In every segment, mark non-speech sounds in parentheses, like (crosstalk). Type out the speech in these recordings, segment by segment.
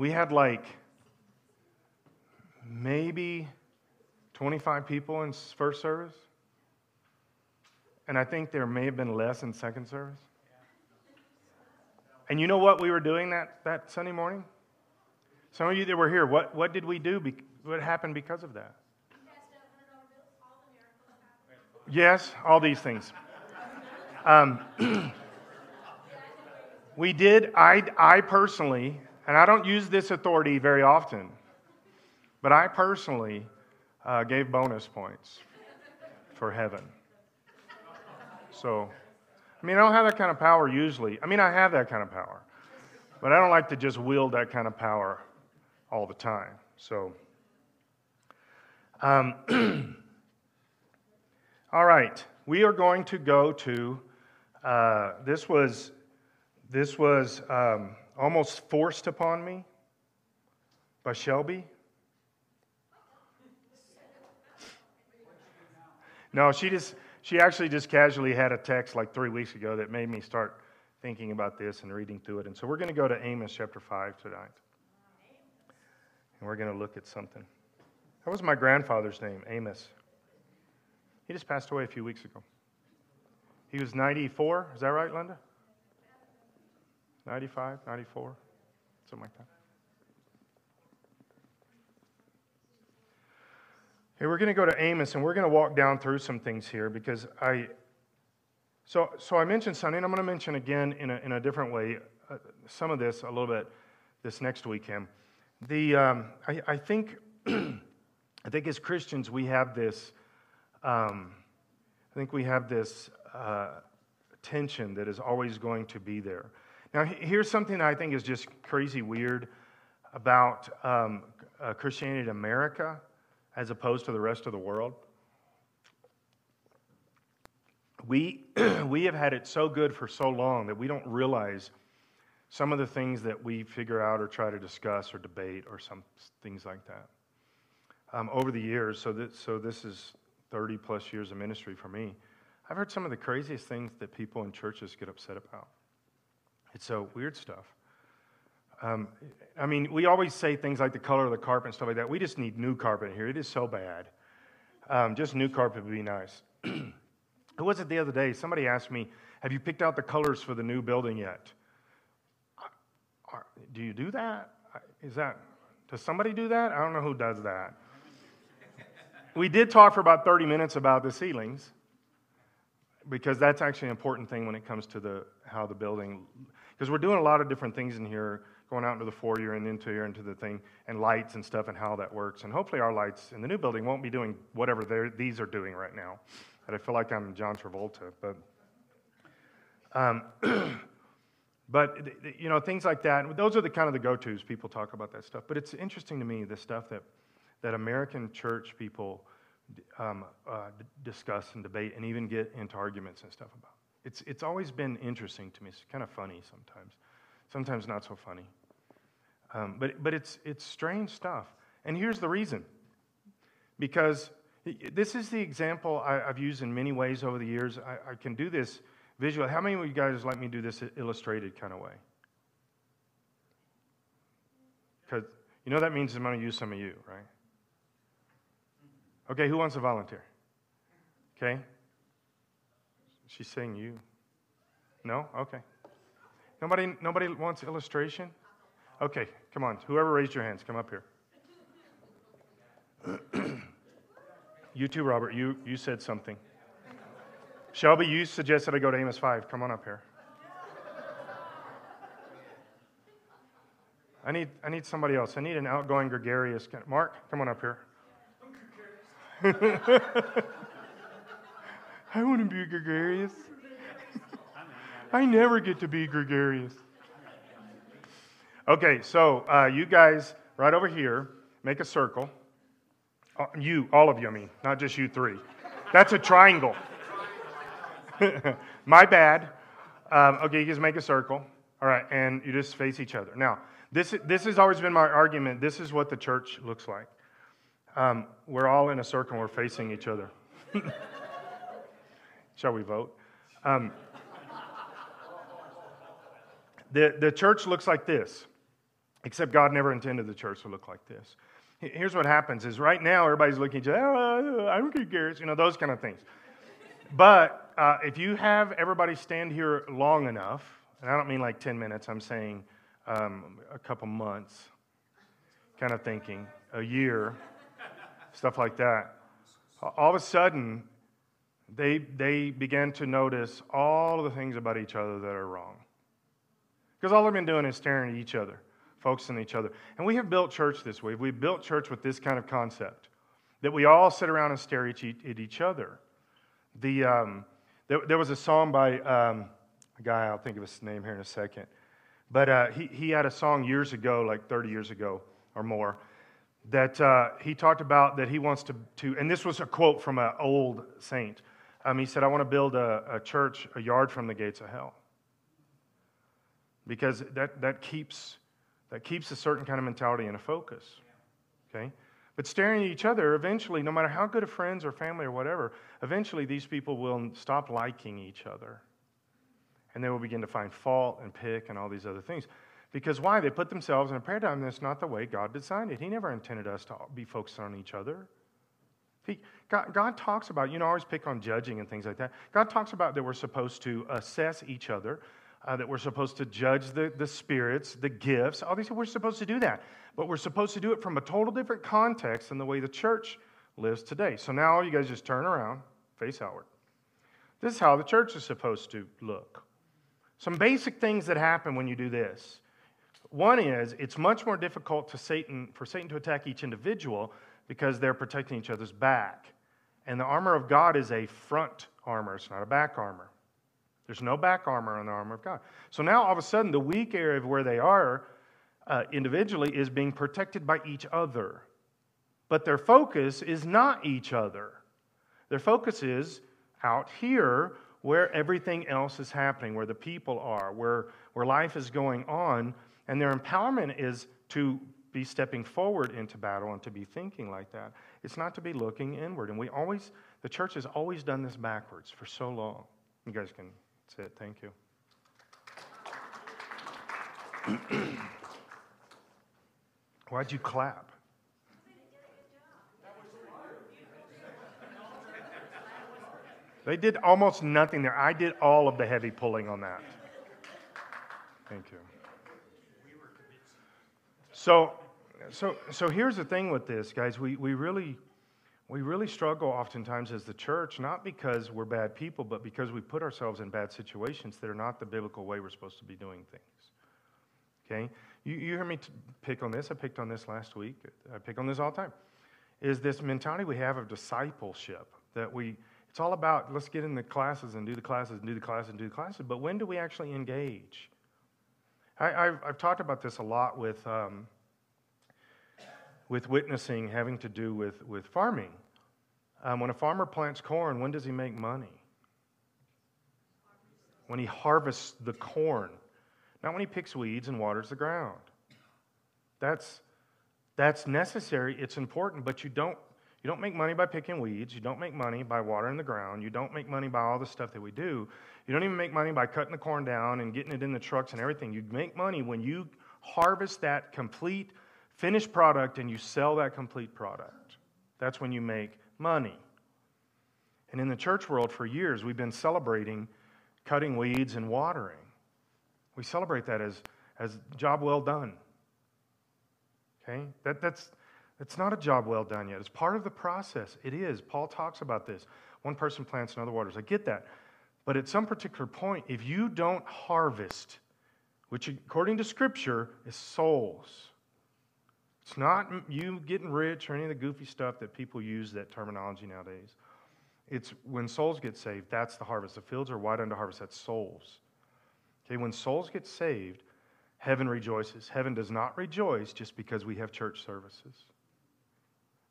we had like maybe 25 people in first service. And I think there may have been less in second service. And you know what we were doing that, that Sunday morning? Some of you that were here, what, what did we do? What happened because of that? Yes, all these things. Um, (clears throat) we did, I, I personally, and I don't use this authority very often, but I personally uh, gave bonus points for heaven. So, I mean, I don't have that kind of power usually. I mean, I have that kind of power, but I don't like to just wield that kind of power all the time. So, um, (clears throat) all right, we are going to go to. Uh, this was this was um, almost forced upon me by Shelby. No, she just she actually just casually had a text like three weeks ago that made me start thinking about this and reading through it. And so we're going to go to Amos chapter five tonight, and we're going to look at something. That was my grandfather's name, Amos. He just passed away a few weeks ago. He was 94. Is that right, Linda? 95, 94, something like that. Hey, we're going to go to Amos and we're going to walk down through some things here because I. So, so I mentioned Sunday, and I'm going to mention again in a, in a different way uh, some of this a little bit this next weekend. The, um, I, I, think, (clears throat) I think as Christians we have this, um, I think we have this uh, tension that is always going to be there. Now, here's something I think is just crazy weird about um, uh, Christianity in America as opposed to the rest of the world. We, (clears throat) we have had it so good for so long that we don't realize some of the things that we figure out or try to discuss or debate or some things like that. Um, over the years, so this, so this is 30 plus years of ministry for me, I've heard some of the craziest things that people in churches get upset about. It's so weird stuff. Um, I mean, we always say things like the color of the carpet and stuff like that. We just need new carpet here. It is so bad. Um, just new carpet would be nice. (clears throat) Who was it the other day? Somebody asked me, Have you picked out the colors for the new building yet? Do you do that? Is that, does somebody do that? I don't know who does that. we did talk for about 30 minutes about the ceilings because that's actually an important thing when it comes to the, how the building, because we're doing a lot of different things in here going out into the foyer and into here into the thing and lights and stuff and how that works. And hopefully our lights in the new building won't be doing whatever these are doing right now. And I feel like I'm John Travolta, but. Um, (clears throat) but you know things like that. Those are the kind of the go-tos. People talk about that stuff. But it's interesting to me the stuff that that American church people um, uh, discuss and debate and even get into arguments and stuff about. It's it's always been interesting to me. It's kind of funny sometimes, sometimes not so funny. Um, but, but it's, it's strange stuff. And here's the reason because this is the example I, have used in many ways over the years. I, I can do this visually. How many of you guys let me do this illustrated kind of way? Because you know that means I'm going to use some of you, right? Okay, who wants to volunteer? Okay. She's saying you. No? Okay. Nobody, nobody wants illustration? Okay, come on. Whoever raised your hands, come up here. (clears throat) you too, Robert. You, you said something. Shelby, you suggested I go to Amos 5. Come on up here. I need, I need somebody else. I need an outgoing, gregarious. Mark, come on up here. (laughs) I want to be gregarious. (laughs) I never get to be gregarious. Okay, so uh, you guys, right over here, make a circle. Uh, you, all of you, I mean, not just you three. That's a triangle. (laughs) My bad. Um, okay, you guys make a circle. All right, and you just face each other. Now, this, this has always been my argument. This is what the church looks like. Um, we're all in a circle, we're facing each other. (laughs) Shall we vote? Um, the, the church looks like this Except God never intended the church to look like this. Here's what happens is right now everybody's looking at you, oh, I'm curious, you know, those kind of things. But uh, if you have everybody stand here long enough, and I don't mean like 10 minutes, I'm saying um, a couple months, kind of thinking, a year, stuff like that. All of a sudden, they, they began to notice all of the things about each other that are wrong. Because all they've been doing is staring at each other, focusing on each other. And we have built church this way. We've built church with this kind of concept that we all sit around and stare at each other. The, um, there, there, was a song by um, a guy, I'll think of his name here in a second. But uh, he, he had a song years ago, like 30 years ago or more, that uh, he talked about that he wants to, to, and this was a quote from an old saint. Um, he said, I want to build a, a church a yard from the gates of hell. Because that, that, keeps, that keeps a certain kind of mentality and a focus. Okay? But staring at each other, eventually, no matter how good of friends or family or whatever, eventually these people will stop liking each other. And they will begin to find fault and pick and all these other things. Because why? They put themselves in a paradigm that's not the way God designed it. He never intended us to be focused on each other. He, God, God, talks about, you know, I always pick on judging and things like that. God talks about that we're supposed to assess each other, uh, that we're supposed to judge the, the spirits, the gifts, these, we're supposed to do that. But we're supposed to do it from a total different context than the way the church lives today. So now you guys just turn around, face outward. This is how the church is supposed to look. Some basic things that happen when you do this. One is it's much more difficult to Satan, for Satan to attack each individual because they're protecting each other's back. And the armor of God is a front armor, it's not a back armor. There's no back armor on the armor of God. So now all of a sudden, the weak area of where they are uh, individually is being protected by each other. But their focus is not each other. Their focus is out here where everything else is happening, where the people are, where, where life is going on. And their empowerment is to be stepping forward into battle and to be thinking like that. It's not to be looking inward. And we always, the church has always done this backwards for so long. You guys can sit. Thank you. (clears throat) Why'd you clap? They did almost nothing there. I did all of the heavy pulling on that. Thank you. So, so, so here's the thing with this, guys. We, we, really, we really struggle oftentimes as the church, not because we're bad people, but because we put ourselves in bad situations that are not the biblical way we're supposed to be doing things. Okay? You, you hear me t- pick on this. I picked on this last week. I pick on this all the time. Is this mentality we have of discipleship that we, it's all about let's get in the classes and do the classes and do the classes and do the classes, but when do we actually engage? I, have I've talked about this a lot with, um, with witnessing having to do with, with farming. Um, when a farmer plants corn, when does he make money? When he harvests the corn, not when he picks weeds and waters the ground. That's, that's necessary, it's important, but you don't, you don't make money by picking weeds. You don't make money by watering the ground. You don't make money by all the stuff that we do. You don't even make money by cutting the corn down and getting it in the trucks and everything. You make money when you harvest that complete finished product and you sell that complete product. That's when you make money. And in the church world, for years, we've been celebrating cutting weeds and watering. We celebrate that as, as job well done. Okay? That, that's, it's not a job well done yet. It's part of the process. It is. Paul talks about this. One person plants in other waters. I get that. But at some particular point, if you don't harvest, which according to Scripture is souls, it's not you getting rich or any of the goofy stuff that people use that terminology nowadays. It's when souls get saved, that's the harvest. The fields are wide unto harvest, that's souls. Okay, when souls get saved, heaven rejoices. Heaven does not rejoice just because we have church services.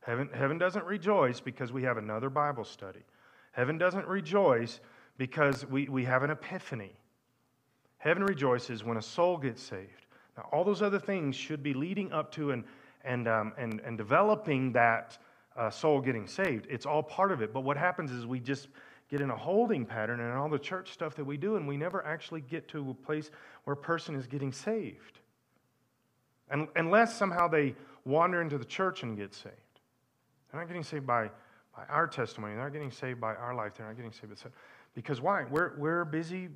Heaven, heaven doesn't rejoice because we have another Bible study. Heaven doesn't rejoice because we, we have an epiphany. Heaven rejoices when a soul gets saved. Now, all those other things should be leading up to and, and, um, and, and developing that uh, soul getting saved. It's all part of it. But what happens is we just get in a holding pattern and all the church stuff that we do, and we never actually get to a place where a person is getting saved. And, unless somehow they wander into the church and get saved. They're not getting saved by, by our testimony. They're not getting saved by our life. They're not getting saved by because why? We're, we're busy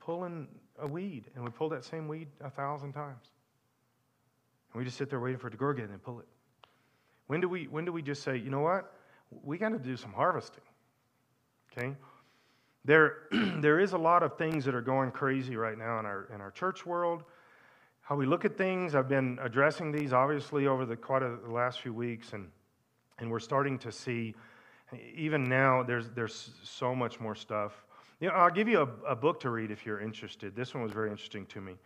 pulling a weed, and we pull that same weed a thousand times. And we just sit there waiting for it to grow again and pull it. When do we, when do we just say, you know what? We got to do some harvesting. Okay? There, (clears throat) there is a lot of things that are going crazy right now in our, in our church world. How we look at things, I've been addressing these obviously over the quite a, the last few weeks, and, and we're starting to see, even now, there's, there's so much more stuff. You know, I'll give you a, a book to read if you're interested. This one was very interesting to me.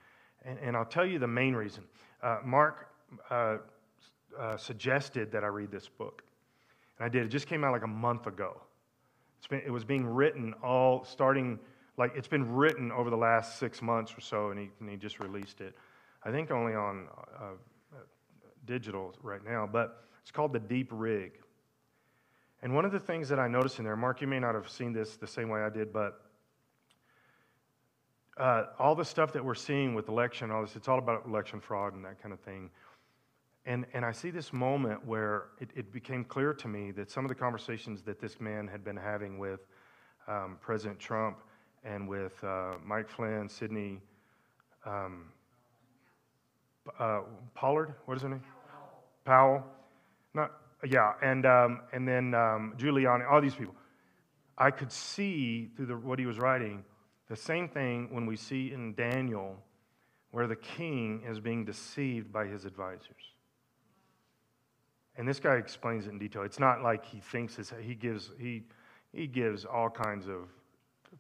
And, and I'll tell you the main reason. Uh, Mark uh, uh, suggested that I read this book. And I did. It just came out like a month ago. Been, it was being written all starting, like it's been written over the last six months or so, and he, and he just released it. I think only on uh, uh, digital right now, but it's called The Deep Rig. And one of the things that I noticed in there, Mark, you may not have seen this the same way I did, but uh, all the stuff that we're seeing with election, all this, it's all about election fraud and that kind of thing. And, and I see this moment where it, it became clear to me that some of the conversations that this man had been having with um, President Trump and with uh, Mike Flynn, Sidney um, uh, Pollard, what is her name? Powell. Not, yeah, and, um, and then um, Giuliani, all these people. I could see through the, what he was writing the same thing when we see in Daniel, where the king is being deceived by his advisors. And this guy explains it in detail. It's not like he thinks it's, he gives, he, he gives all kinds of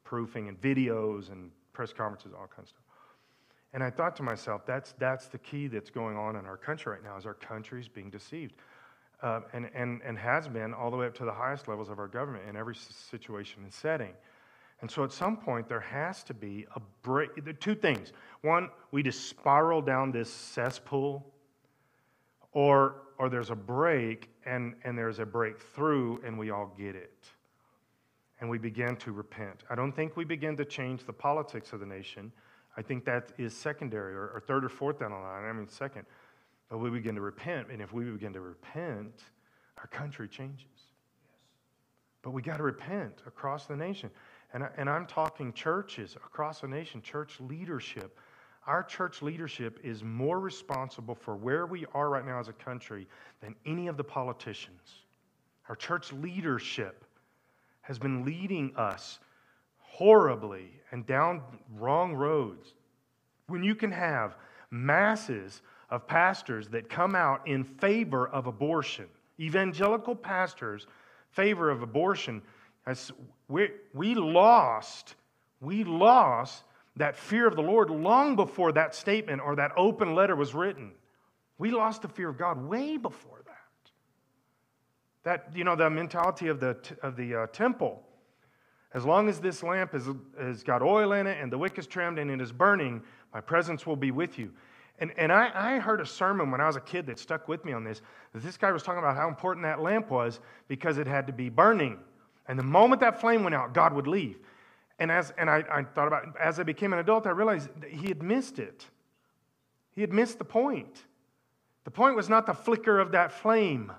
proofing and videos and press conferences, all kinds of stuff. And I thought to myself, that's, that's the key that's going on in our country right now, is our country's being deceived. Uh, and, and, and has been all the way up to the highest levels of our government in every situation and setting. And so at some point, there has to be a break. There are two things. One, we just spiral down this cesspool, or, or there's a break and, and there's a breakthrough, and we all get it. And we begin to repent. I don't think we begin to change the politics of the nation. I think that is secondary or, or third or fourth down the line. I mean, second. But we begin to repent. And if we begin to repent, our country changes. But we got to repent across the nation. And, I, and I'm talking churches across the nation, church leadership. Our church leadership is more responsible for where we are right now as a country than any of the politicians. Our church leadership has been leading us horribly and down wrong roads. When you can have masses of pastors that come out in favor of abortion, evangelical pastors favor of abortion, we, we lost, we lost that fear of the Lord long before that statement or that open letter was written. We lost the fear of God way before that. That, you know, the mentality of the, of the uh, temple as long as this lamp has, has got oil in it and the wick is trimmed and it is burning, my presence will be with you. And, and I, I heard a sermon when I was a kid that stuck with me on this. This guy was talking about how important that lamp was because it had to be burning. And the moment that flame went out, God would leave. And, as, and I, I thought about as I became an adult, I realized he had missed it. He had missed the point. The point was not the flicker of that flame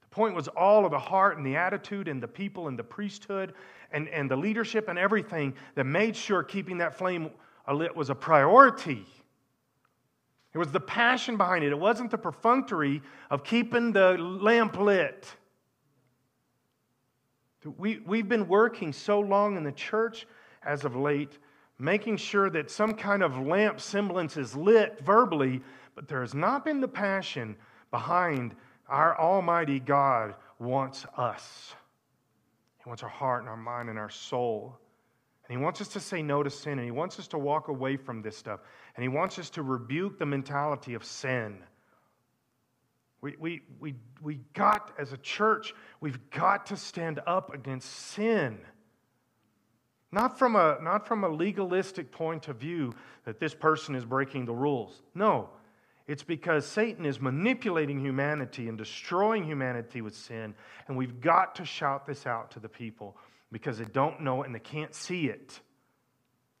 The point was all of the heart and the attitude and the people and the priesthood and, and the leadership and everything that made sure keeping that flame lit was a priority. It was the passion behind it. It wasn't the perfunctory of keeping the lamp lit. We, we've been working so long in the church as of late, making sure that some kind of lamp semblance is lit verbally, but there has not been the passion behind our Almighty God wants us. He wants our heart and our mind and our soul. And He wants us to say no to sin, and He wants us to walk away from this stuff. And He wants us to rebuke the mentality of sin. We, we, we, we got, as a church, we've got to stand up against sin. Not from, a, not from a legalistic point of view that this person is breaking the rules. No, it's because Satan is manipulating humanity and destroying humanity with sin, and we've got to shout this out to the people because they don't know it and they can't see it.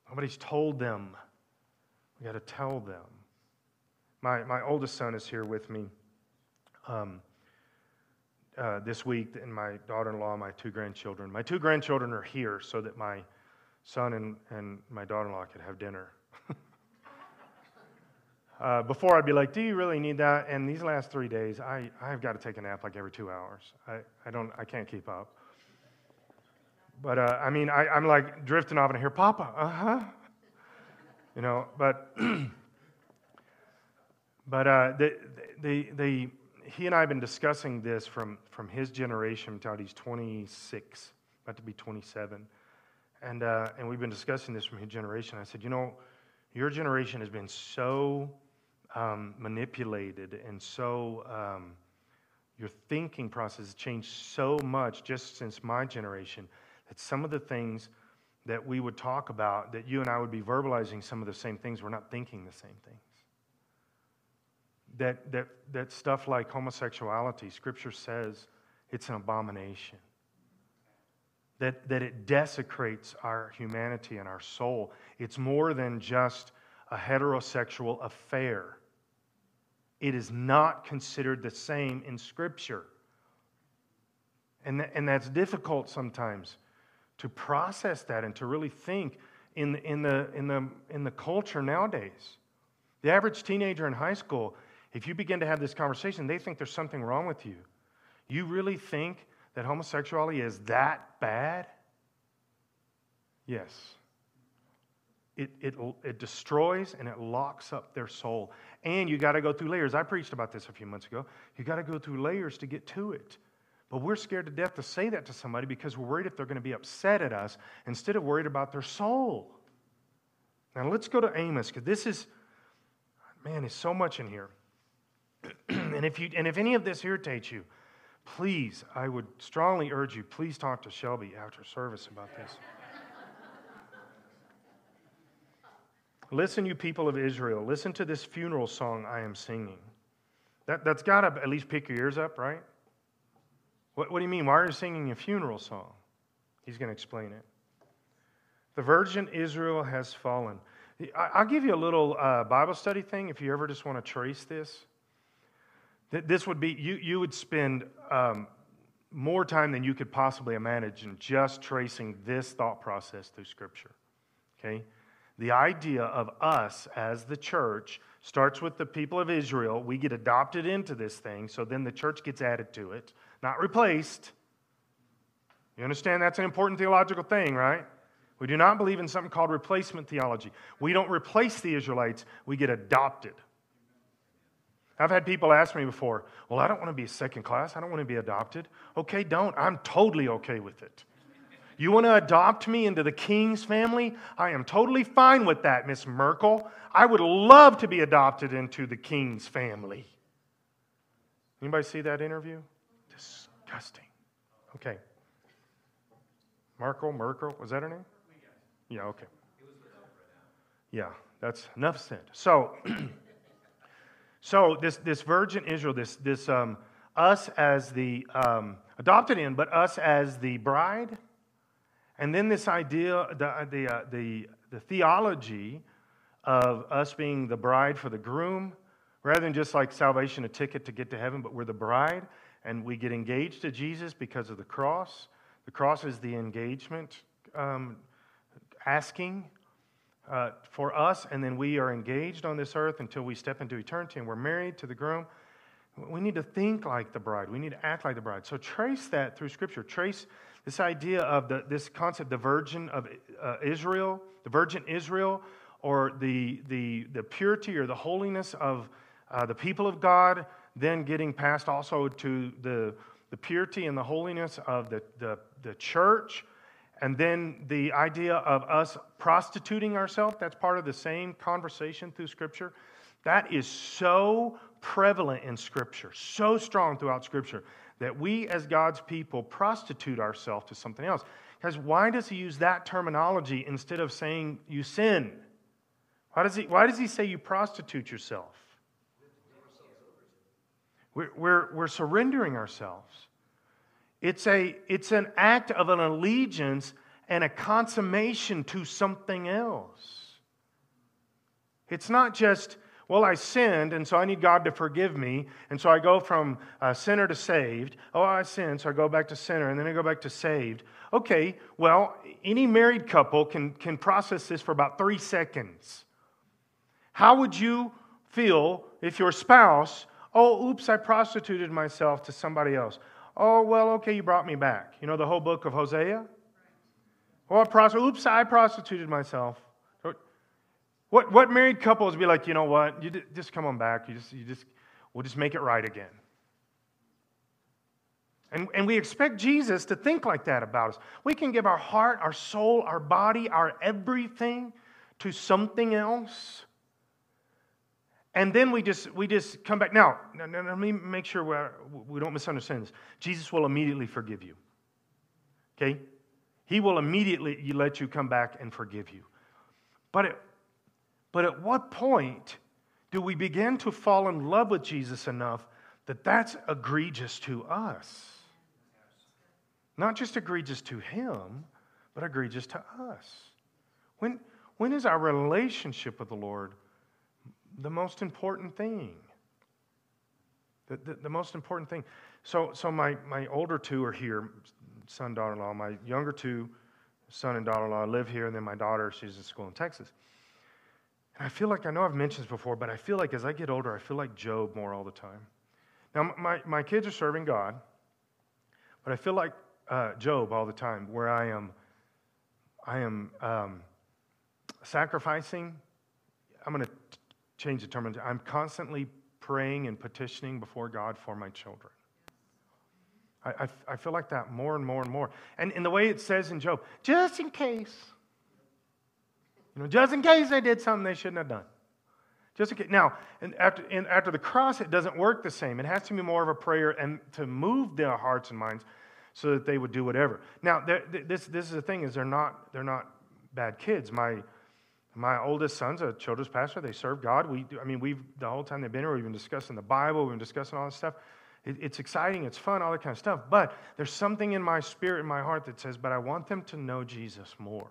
Nobody's told them. We got to tell them. My, my oldest son is here with me um, uh, this week, and my daughter in law, my two grandchildren. My two grandchildren are here so that my son and, and my daughter in law could have dinner. (laughs) uh, before I'd be like, Do you really need that? And these last three days, I, I've got to take a nap like every two hours. I, I, don't, I can't keep up. But uh, I mean, I, I'm like drifting off and I hear, Papa, uh huh. You know, but, (clears throat) but uh, the, the, the, he and I have been discussing this from, from his generation until he's 26, about to be 27. And, uh, and we've been discussing this from his generation. I said, you know, your generation has been so um, manipulated and so, um, your thinking process has changed so much just since my generation that some of the things that we would talk about, that you and I would be verbalizing some of the same things, we're not thinking the same things. That, that, that stuff like homosexuality, Scripture says it's an abomination. That, that it desecrates our humanity and our soul. It's more than just a heterosexual affair. It is not considered the same in Scripture. And, th- and that's difficult sometimes to process that and to really think in the, in the, in the, in the culture nowadays. The average teenager in high school, if you begin to have this conversation, they think there's something wrong with you. You really think that homosexuality is that bad? Yes. It, it, it destroys and it locks up their soul. And you got to go through layers. I preached about this a few months ago. You got to go through layers to get to it. But we're scared to death to say that to somebody because we're worried if they're going to be upset at us instead of worried about their soul. Now let's go to Amos because this is, man, there's so much in here. (clears throat) and, if you, and if any of this irritates you, please, I would strongly urge you, please talk to Shelby after service about this. listen, you people of Israel, listen to this funeral song I am singing. That, that's got to at least pick your ears up, right? What, what do you mean? Why are you singing a funeral song? He's going to explain it. The virgin Israel has fallen. I'll give you a little uh, Bible study thing if you ever just want to trace this. This would be, you, you would spend um, more time than you could possibly imagine just tracing this thought process through Scripture. Okay? The idea of us as the church starts with the people of Israel. We get adopted into this thing, so then the church gets added to it not replaced. You understand that's an important theological thing, right? We do not believe in something called replacement theology. We don't replace the Israelites, we get adopted. I've had people ask me before, well, I don't want to be second class. I don't want to be adopted. Okay, don't. I'm totally okay with it. You want to adopt me into the king's family? I am totally fine with that, Miss Merkel. I would love to be adopted into the king's family. Anybody see that interview? Disgusting. Okay. Merkel, Merkel, was that her name? Yeah, okay. Yeah, that's enough said. So, (clears throat) so this, this virgin Israel, this, this um, us as the um, adopted in, but us as the bride, and then this idea, the, the, uh, the, the theology of us being the bride for the groom, rather than just like salvation, a ticket to get to heaven, but we're the bride and we get engaged to Jesus because of the cross. The cross is the engagement um, asking uh, for us, and then we are engaged on this earth until we step into eternity and we're married to the groom. We need to think like the bride. We need to act like the bride. So trace that through Scripture. Trace this idea of the, this concept, the virgin of uh, Israel, the virgin Israel, or the, the, the purity or the holiness of uh, the people of God then getting past also to the, the purity and the holiness of the, the, the church. And then the idea of us prostituting ourselves, that's part of the same conversation through Scripture. That is so prevalent in Scripture, so strong throughout Scripture, that we as God's people prostitute ourselves to something else. Because why does he use that terminology instead of saying you sin? Why does he, why does he say you prostitute yourself? We're, we're, we're surrendering ourselves. It's, a, it's an act of an allegiance and a consummation to something else. It's not just Well, I sinned, and so I need God to forgive me. And so I go from uh, sinner to saved. Oh, I sinned, so I go back to sinner, and then I go back to saved. Okay, well, any married couple can, can process this for about three seconds. How would you feel if your spouse, oh, oops, I prostituted myself to somebody else? Oh, well, okay, you brought me back. You know the whole book of Hosea? Oh, oops, I prostituted myself. What, what married couples be like, you know what? You just come on back. You just, you just, we'll just make it right again. And, and we expect Jesus to think like that about us. We can give our heart, our soul, our body, our everything to something else. And then we just, we just come back. Now, let me make sure we don't misunderstand this. Jesus will immediately forgive you. Okay? He will immediately let you come back and forgive you. But it, but at what point do we begin to fall in love with Jesus enough that that's egregious to us? Not just egregious to him, but egregious to us. When, when is our relationship with the Lord the most important thing? The, the, the most important thing. So, so my, my older two are here, son, daughter in law. My younger two, son and daughter in law, live here, and then my daughter, she's in school in Texas. And I feel like, I know I've mentioned this before, but I feel like as I get older, I feel like Job more all the time. Now, my, my kids are serving God, but I feel like uh, Job all the time, where I am, I am um, sacrificing. I'm going to change the term. I'm constantly praying and petitioning before God for my children. I, I, I feel like that more and more and more. And in the way it says in Job, just in case. You know, just in case they did something they shouldn't have done. Just in case. Now, and after, and after the cross, it doesn't work the same. It has to be more of a prayer and to move their hearts and minds so that they would do whatever. Now, this, this is the thing is they're not, they're not bad kids. My, my oldest son's a children's pastor. They serve God. We, I mean, we've, the whole time they've been here, we've been discussing the Bible. We've been discussing all this stuff. It, it's exciting. It's fun, all that kind of stuff. But there's something in my spirit, in my heart that says, but I want them to know Jesus more.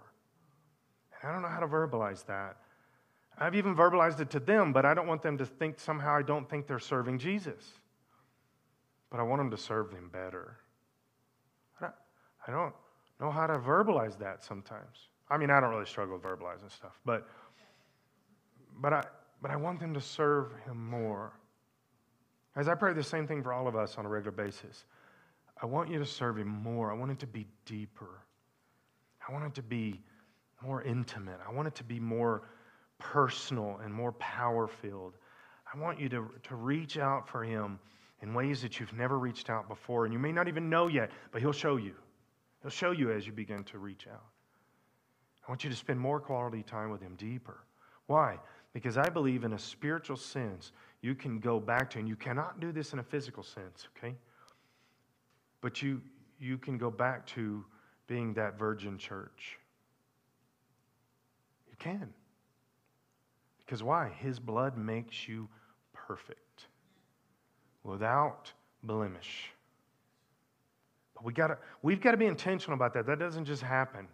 And I don't know how to verbalize that. I've even verbalized it to them, but I don't want them to think somehow I don't think they're serving Jesus. But I want them to serve him better. I don't, I don't know how to verbalize that sometimes. I mean, I don't really struggle with verbalizing stuff, but, but, I, but I want them to serve him more. As I pray the same thing for all of us on a regular basis, I want you to serve him more. I want it to be deeper. I want it to be more intimate. I want it to be more personal and more power filled. I want you to, to reach out for Him in ways that you've never reached out before. And you may not even know yet, but He'll show you. He'll show you as you begin to reach out. I want you to spend more quality time with Him, deeper. Why? Because I believe in a spiritual sense, you can go back to, and you cannot do this in a physical sense, okay? But you, you can go back to being that virgin church You can. Because why? His blood makes you perfect, without blemish. But we gotta, we've got to be intentional about that. That doesn't just happen.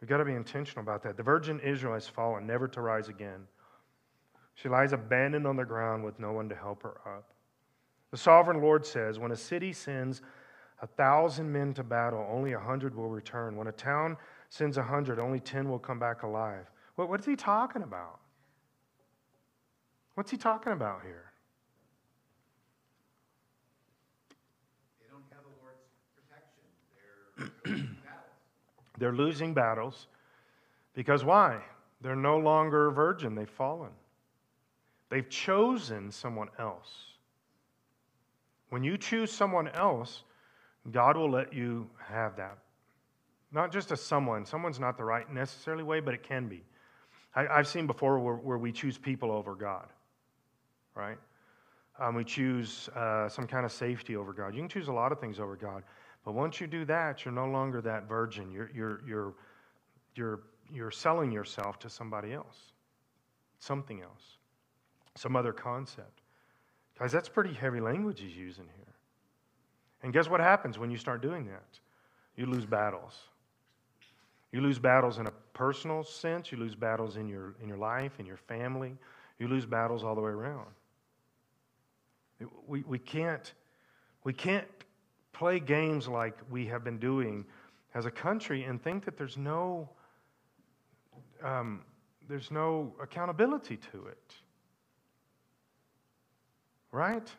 We've got to be intentional about that. The virgin Israel has fallen, never to rise again. She lies abandoned on the ground with no one to help her up. The sovereign Lord says, When a city sends a thousand men to battle, only a hundred will return. When a town sends a hundred, only ten will come back alive. What, what is he talking about? What's he talking about here? They don't have the Lord's protection. They're. (clears throat) They're losing battles because why? They're no longer a virgin. They've fallen. They've chosen someone else. When you choose someone else, God will let you have that. Not just a someone. Someone's not the right necessarily way, but it can be. I, have seen before where, where, we choose people over God, right? Um, we choose uh, some kind of safety over God. You can choose a lot of things over God, but once you do that, you're no longer that virgin. You're, you're, you're, you're, you're selling yourself to somebody else, something else, some other concept. Guys, that's pretty heavy language he's using here. And guess what happens when you start doing that? You lose battles. You lose battles in a personal sense, you lose battles in your, in your life, in your family, You lose battles all the way around. We, we, can't, we can't play games like we have been doing as a country and think that there's no, um, there's no accountability to it. Right?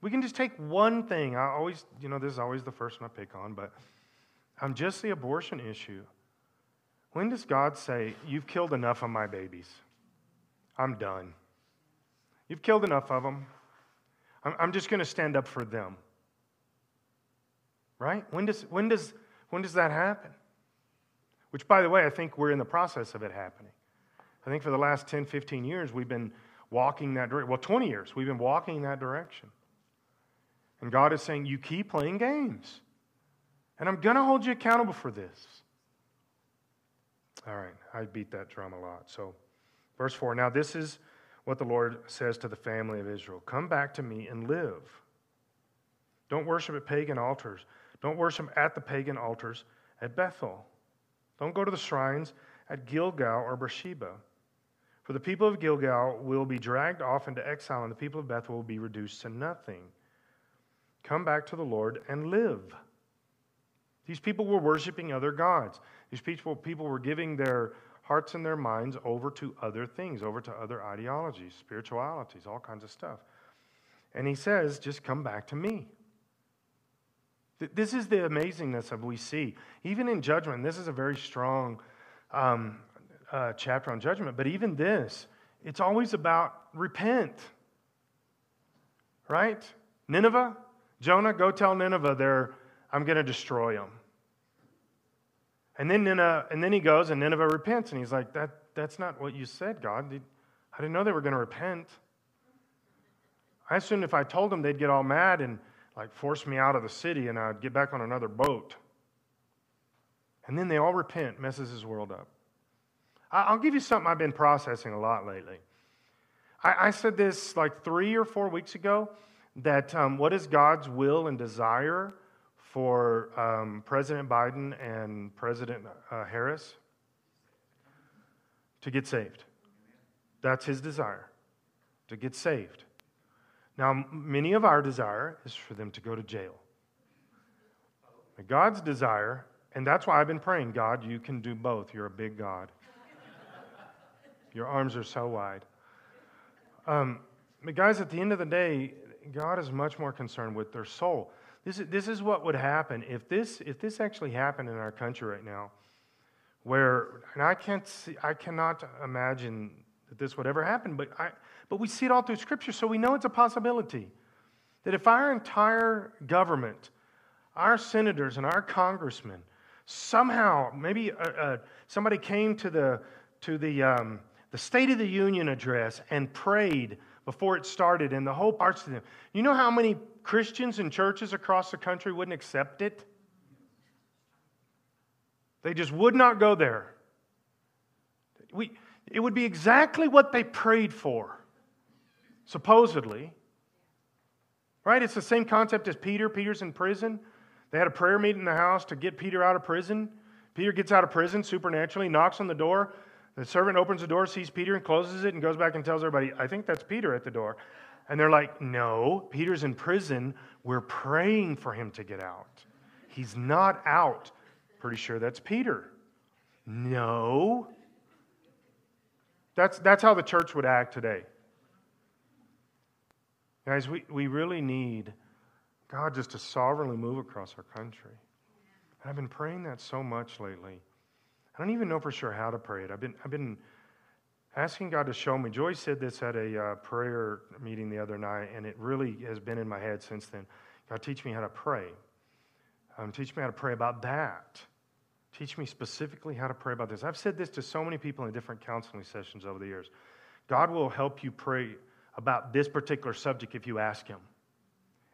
We can just take one thing. I always, you know, this is always the first one I pick on, but I'm just the abortion issue. When does God say, You've killed enough of my babies? I'm done. You've killed enough of them. I'm just going to stand up for them. Right? When does, when, does, when does that happen? Which, by the way, I think we're in the process of it happening. I think for the last 10, 15 years, we've been walking that direction. Well, 20 years, we've been walking that direction. And God is saying, You keep playing games. And I'm going to hold you accountable for this. All right, I beat that drum a lot. So, verse 4 Now, this is what the Lord says to the family of Israel Come back to me and live. Don't worship at pagan altars. Don't worship at the pagan altars at Bethel. Don't go to the shrines at Gilgal or Beersheba. For the people of Gilgal will be dragged off into exile, and the people of Bethel will be reduced to nothing. Come back to the Lord and live. These people were worshiping other gods. These people, people were giving their hearts and their minds over to other things, over to other ideologies, spiritualities, all kinds of stuff. And he says, just come back to me. This is the amazingness of we see. Even in judgment, this is a very strong um, uh, chapter on judgment, but even this, it's always about repent. Right? Nineveh, Jonah, go tell Nineveh they're, I'm going to destroy them. And then, Nineveh, and then he goes and Nineveh repents, and he's like, that, That's not what you said, God. I didn't know they were going to repent. I assumed if I told them, they'd get all mad and like force me out of the city and I'd get back on another boat. And then they all repent, messes his world up. I'll give you something I've been processing a lot lately. I, said this like three or four weeks ago that um, what is God's will and desire for um, President Biden and President uh, Harris? To get saved. That's his desire, to get saved. Now, many of our desire is for them to go to jail. God's desire, and that's why I've been praying God, you can do both. You're a big God. Your arms are so wide. Um, but, guys, at the end of the day, God is much more concerned with their soul. This is, this is what would happen if this, if this actually happened in our country right now, where, and I, can't see, I cannot imagine that this would ever happen, but, I, but we see it all through Scripture, so we know it's a possibility. That if our entire government, our senators and our congressmen, somehow, maybe uh, uh, somebody came to the, to the, um, the State of the Union address and prayed before it started, and the whole parts to them. You know how many Christians and churches across the country wouldn't accept it? They just would not go there. We, it would be exactly what they prayed for, supposedly. Right? It's the same concept as Peter. Peter's in prison. They had a prayer meeting in the house to get Peter out of prison. Peter gets out of prison supernaturally, knocks on the door. The servant opens the door, sees Peter, and closes it, and goes back and tells everybody, I think that's Peter at the door. And they're like, No, Peter's in prison. We're praying for him to get out. He's not out. Pretty sure that's Peter. No, that's, that's how the church would act today. Guys, we, we really need God just to sovereignly move across our country. And I've been praying that so much lately. I don't even know for sure how to pray it. I've been, I've been asking God to show me. Joy said this at a uh, prayer meeting the other night, and it really has been in my head since then. God, teach me how to pray. Um, teach me how to pray about that. Teach me specifically how to pray about this. I've said this to so many people in different counseling sessions over the years. God will help you pray about this particular subject if you ask Him.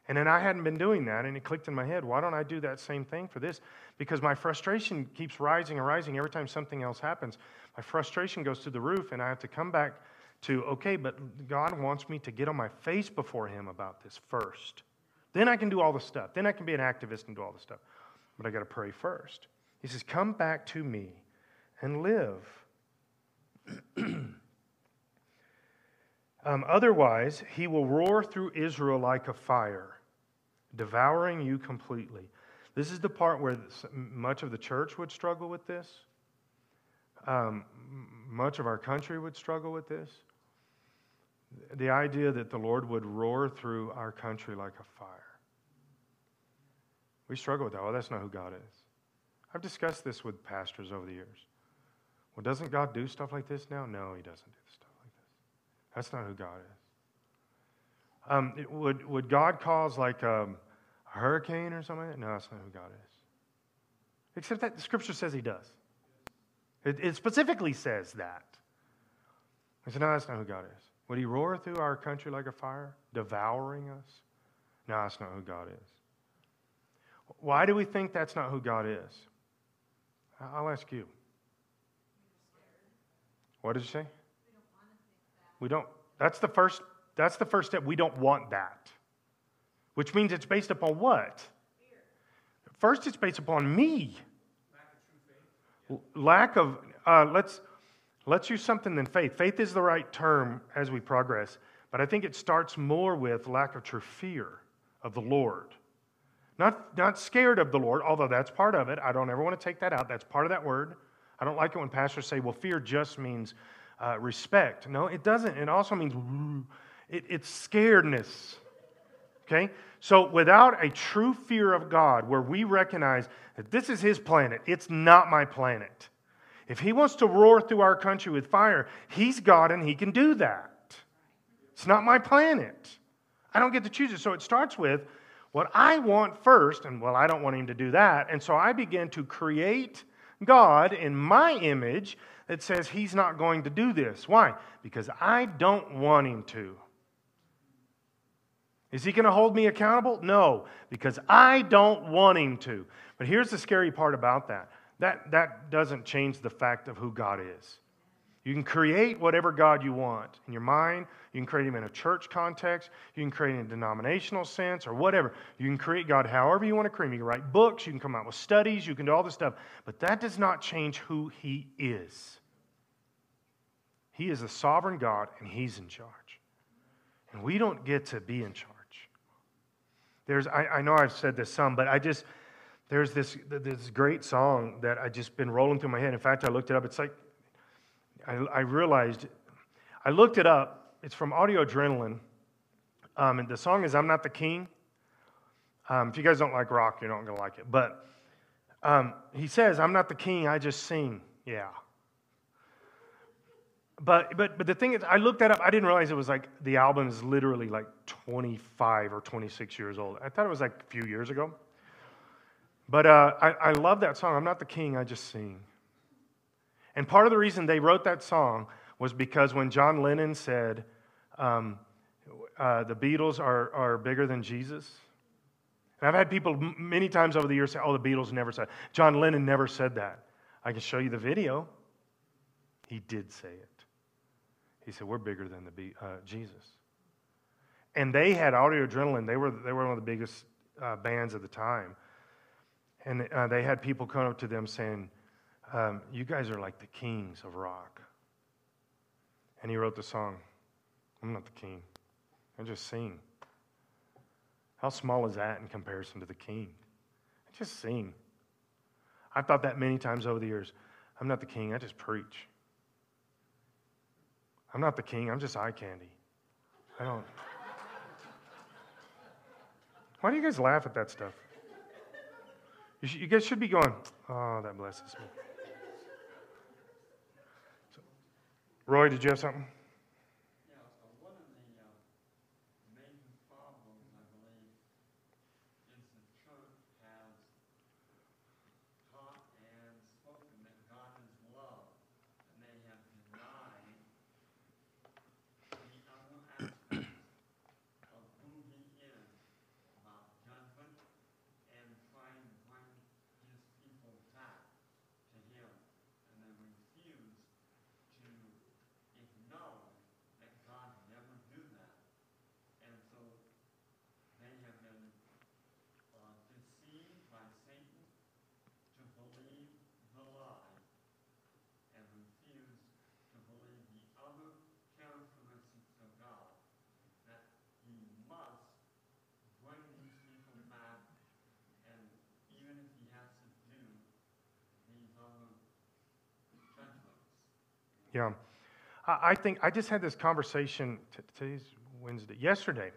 And then I hadn't been doing that, and it clicked in my head why don't I do that same thing for this? Because my frustration keeps rising and rising every time something else happens. My frustration goes through the roof, and I have to come back to, okay, but God wants me to get on my face before Him about this first. Then I can do all the stuff. Then I can be an activist and do all the stuff. But I got to pray first. He says, Come back to me and live. (clears throat) Um, otherwise, he will roar through Israel like a fire, devouring you completely. This is the part where much of the church would struggle with this. Um, much of our country would struggle with this. The idea that the Lord would roar through our country like a fire. We struggle with that. Well, that's not who God is. I've discussed this with pastors over the years. Well, doesn't God do stuff like this now? No, He doesn't do stuff. That's not who God is. Um, it, would, would God cause like um, a hurricane or something? No, that's not who God is. Except that the scripture says He does. It, it specifically says that. I said, no, that's not who God is. Would He roar through our country like a fire, devouring us? No, that's not who God is. Why do we think that's not who God is? I'll ask you. What did you say? We don't. That's the first. That's the first step. We don't want that. Which means it's based upon what? First, it's based upon me. Lack of. Uh, let's let's use something than faith. Faith is the right term as we progress, but I think it starts more with lack of true fear of the Lord. Not, not scared of the Lord, although that's part of it. I don't ever want to take that out. That's part of that word. I don't like it when pastors say, well, fear just means uh, respect. No, it doesn't. It also means it, it's scaredness. Okay? So without a true fear of God, where we recognize that this is His planet, it's not my planet. If He wants to roar through our country with fire, He's God and He can do that. It's not my planet. I don't get to choose it. So it starts with what I want first, and well, I don't want him to do that. And so I begin to create God in my image that says he's not going to do this. Why? Because I don't want him to. Is he going to hold me accountable? No, because I don't want him to. But here's the scary part about that that, that doesn't change the fact of who God is. You can create whatever God you want in your mind. You can create him in a church context. You can create him in a denominational sense or whatever. You can create God however you want to create him. You can write books. You can come out with studies. You can do all this stuff. But that does not change who he is. He is a sovereign God and he's in charge. And we don't get to be in charge. There's, I, I know I've said this some, but I just, there's this, this great song that I just been rolling through my head. In fact, I looked it up. It's like I, I realized, I looked it up. It's from Audio Adrenaline. Um, and the song is I'm Not the King. Um, if you guys don't like rock, you're not going to like it. But um, he says, I'm not the king, I just sing. Yeah. But, but, but the thing is, I looked that up. I didn't realize it was like the album is literally like 25 or 26 years old. I thought it was like a few years ago. But uh, I, I love that song. I'm not the king, I just sing. And part of the reason they wrote that song was because when John Lennon said, um, uh, the Beatles are, are bigger than Jesus. And I've had people many times over the years say, oh, the Beatles never said. John Lennon never said that. I can show you the video. He did say it. He said, we're bigger than the uh, Jesus. And they had audio adrenaline. They were, they were one of the biggest uh, bands at the time. And uh, they had people come up to them saying, um, You guys are like the kings of rock. And he wrote the song, I'm not the king, I just sing. How small is that in comparison to the king? I just sing. I've thought that many times over the years. I'm not the king, I just preach. I'm not the king, I'm just eye candy. I don't. Why do you guys laugh at that stuff? You, you guys should be going, oh, that blesses me. Roy, did you have something? Yeah. I think I just had this conversation, t- today's Wednesday, yesterday,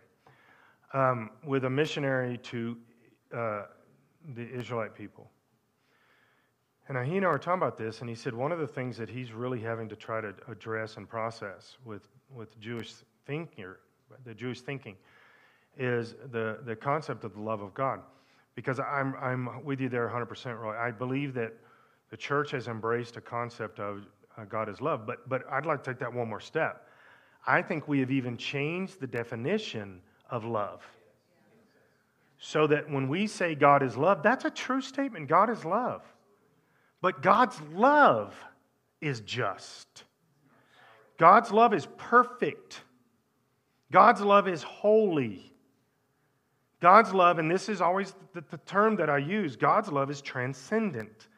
um, with a missionary to uh, the Israelite people. And he and I were talking about this, and he said one of the things that he's really having to try to address and process with, with Jewish thinking, the Jewish thinking, is the, the concept of the love of God. Because I'm, I'm with you there 100%, Roy. I believe that the church has embraced a concept of Uh, God is love, but, but I'd like to take that one more step. I think we have even changed the definition of love. So that when we say God is love, that's a true statement. God is love. But God's love is just. God's love is perfect. God's love is holy. God's love, and this is always the, the, term that I use God's love is transcendent.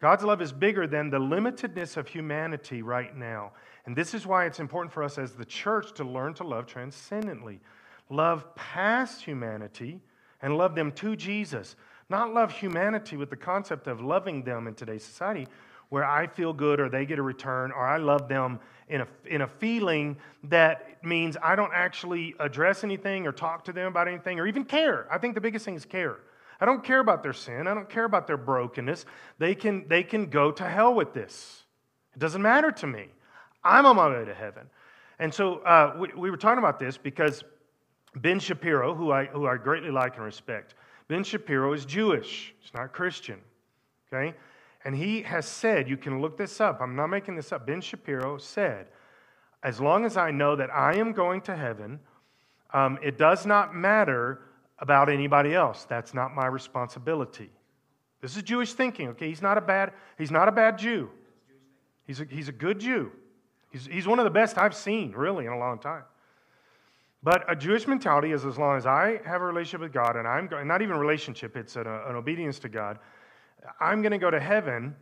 God's love is bigger than the limitedness of humanity right now. And this is why it's important for us as the church to learn to love transcendently. Love past humanity and love them to Jesus. Not love humanity with the concept of loving them in today's society, where I feel good or they get a return, or I love them in a, in a feeling that means I don't actually address anything or talk to them about anything or even care. I think the biggest thing is care. I don't care about their sin. I don't care about their brokenness. They can, they can go to hell with this. It doesn't matter to me. I'm on my way to heaven. And so uh, we, we were talking about this because Ben Shapiro, who I, who I greatly like and respect, Ben Shapiro is Jewish. He's not Christian. Okay? And he has said, you can look this up. I'm not making this up. Ben Shapiro said, as long as I know that I am going to heaven, um, it does not matter about anybody else. That's not my responsibility. This is Jewish thinking, okay? He's not a bad, he's not a bad Jew. He's a, he's a good Jew. He's, he's one of the best I've seen, really, in a long time. But a Jewish mentality is as long as I have a relationship with God, and I'm not even relationship, it's an, an obedience to God, I'm going to go to heaven,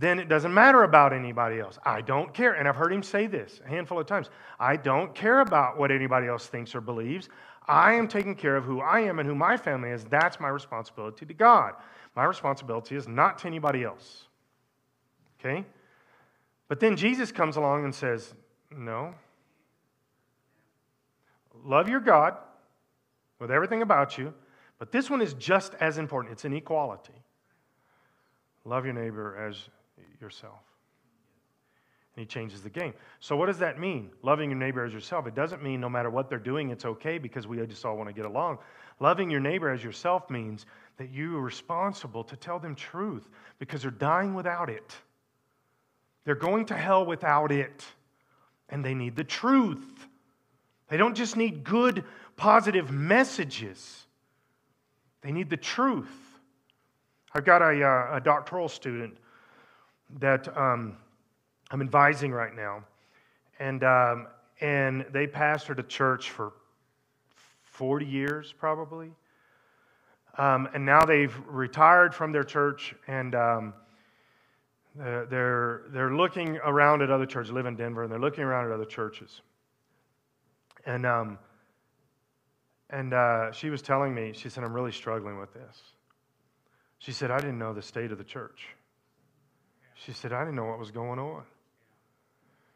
then it doesn't matter about anybody else. I don't care. And I've heard him say this a handful of times. I don't care about what anybody else thinks or believes. I am taking care of who I am and who my family is. That's my responsibility to God. My responsibility is not to anybody else. Okay? But then Jesus comes along and says, No. Love your God with everything about you, but this one is just as important. It's an equality. Love your neighbor as yourself And he changes the game. So, what does that mean? Loving your neighbor as yourself. It doesn't mean no matter what they're doing, it's okay because we just all want to get along. Loving your neighbor as yourself means that you are responsible to tell them truth because they're dying without it. They're going to hell without it, and they need the truth. They don't just need good, positive messages, they need the truth. I've got a, uh, a doctoral student that. Um, I'm advising right now. And, um, and they pastored a church for 40 years, probably. Um, and now they've retired from their church and um, they're, they're looking around at other churches. live in Denver and they're looking around at other churches. And, um, and uh, she was telling me, she said, I'm really struggling with this. She said, I didn't know the state of the church. She said, I didn't know what was going on.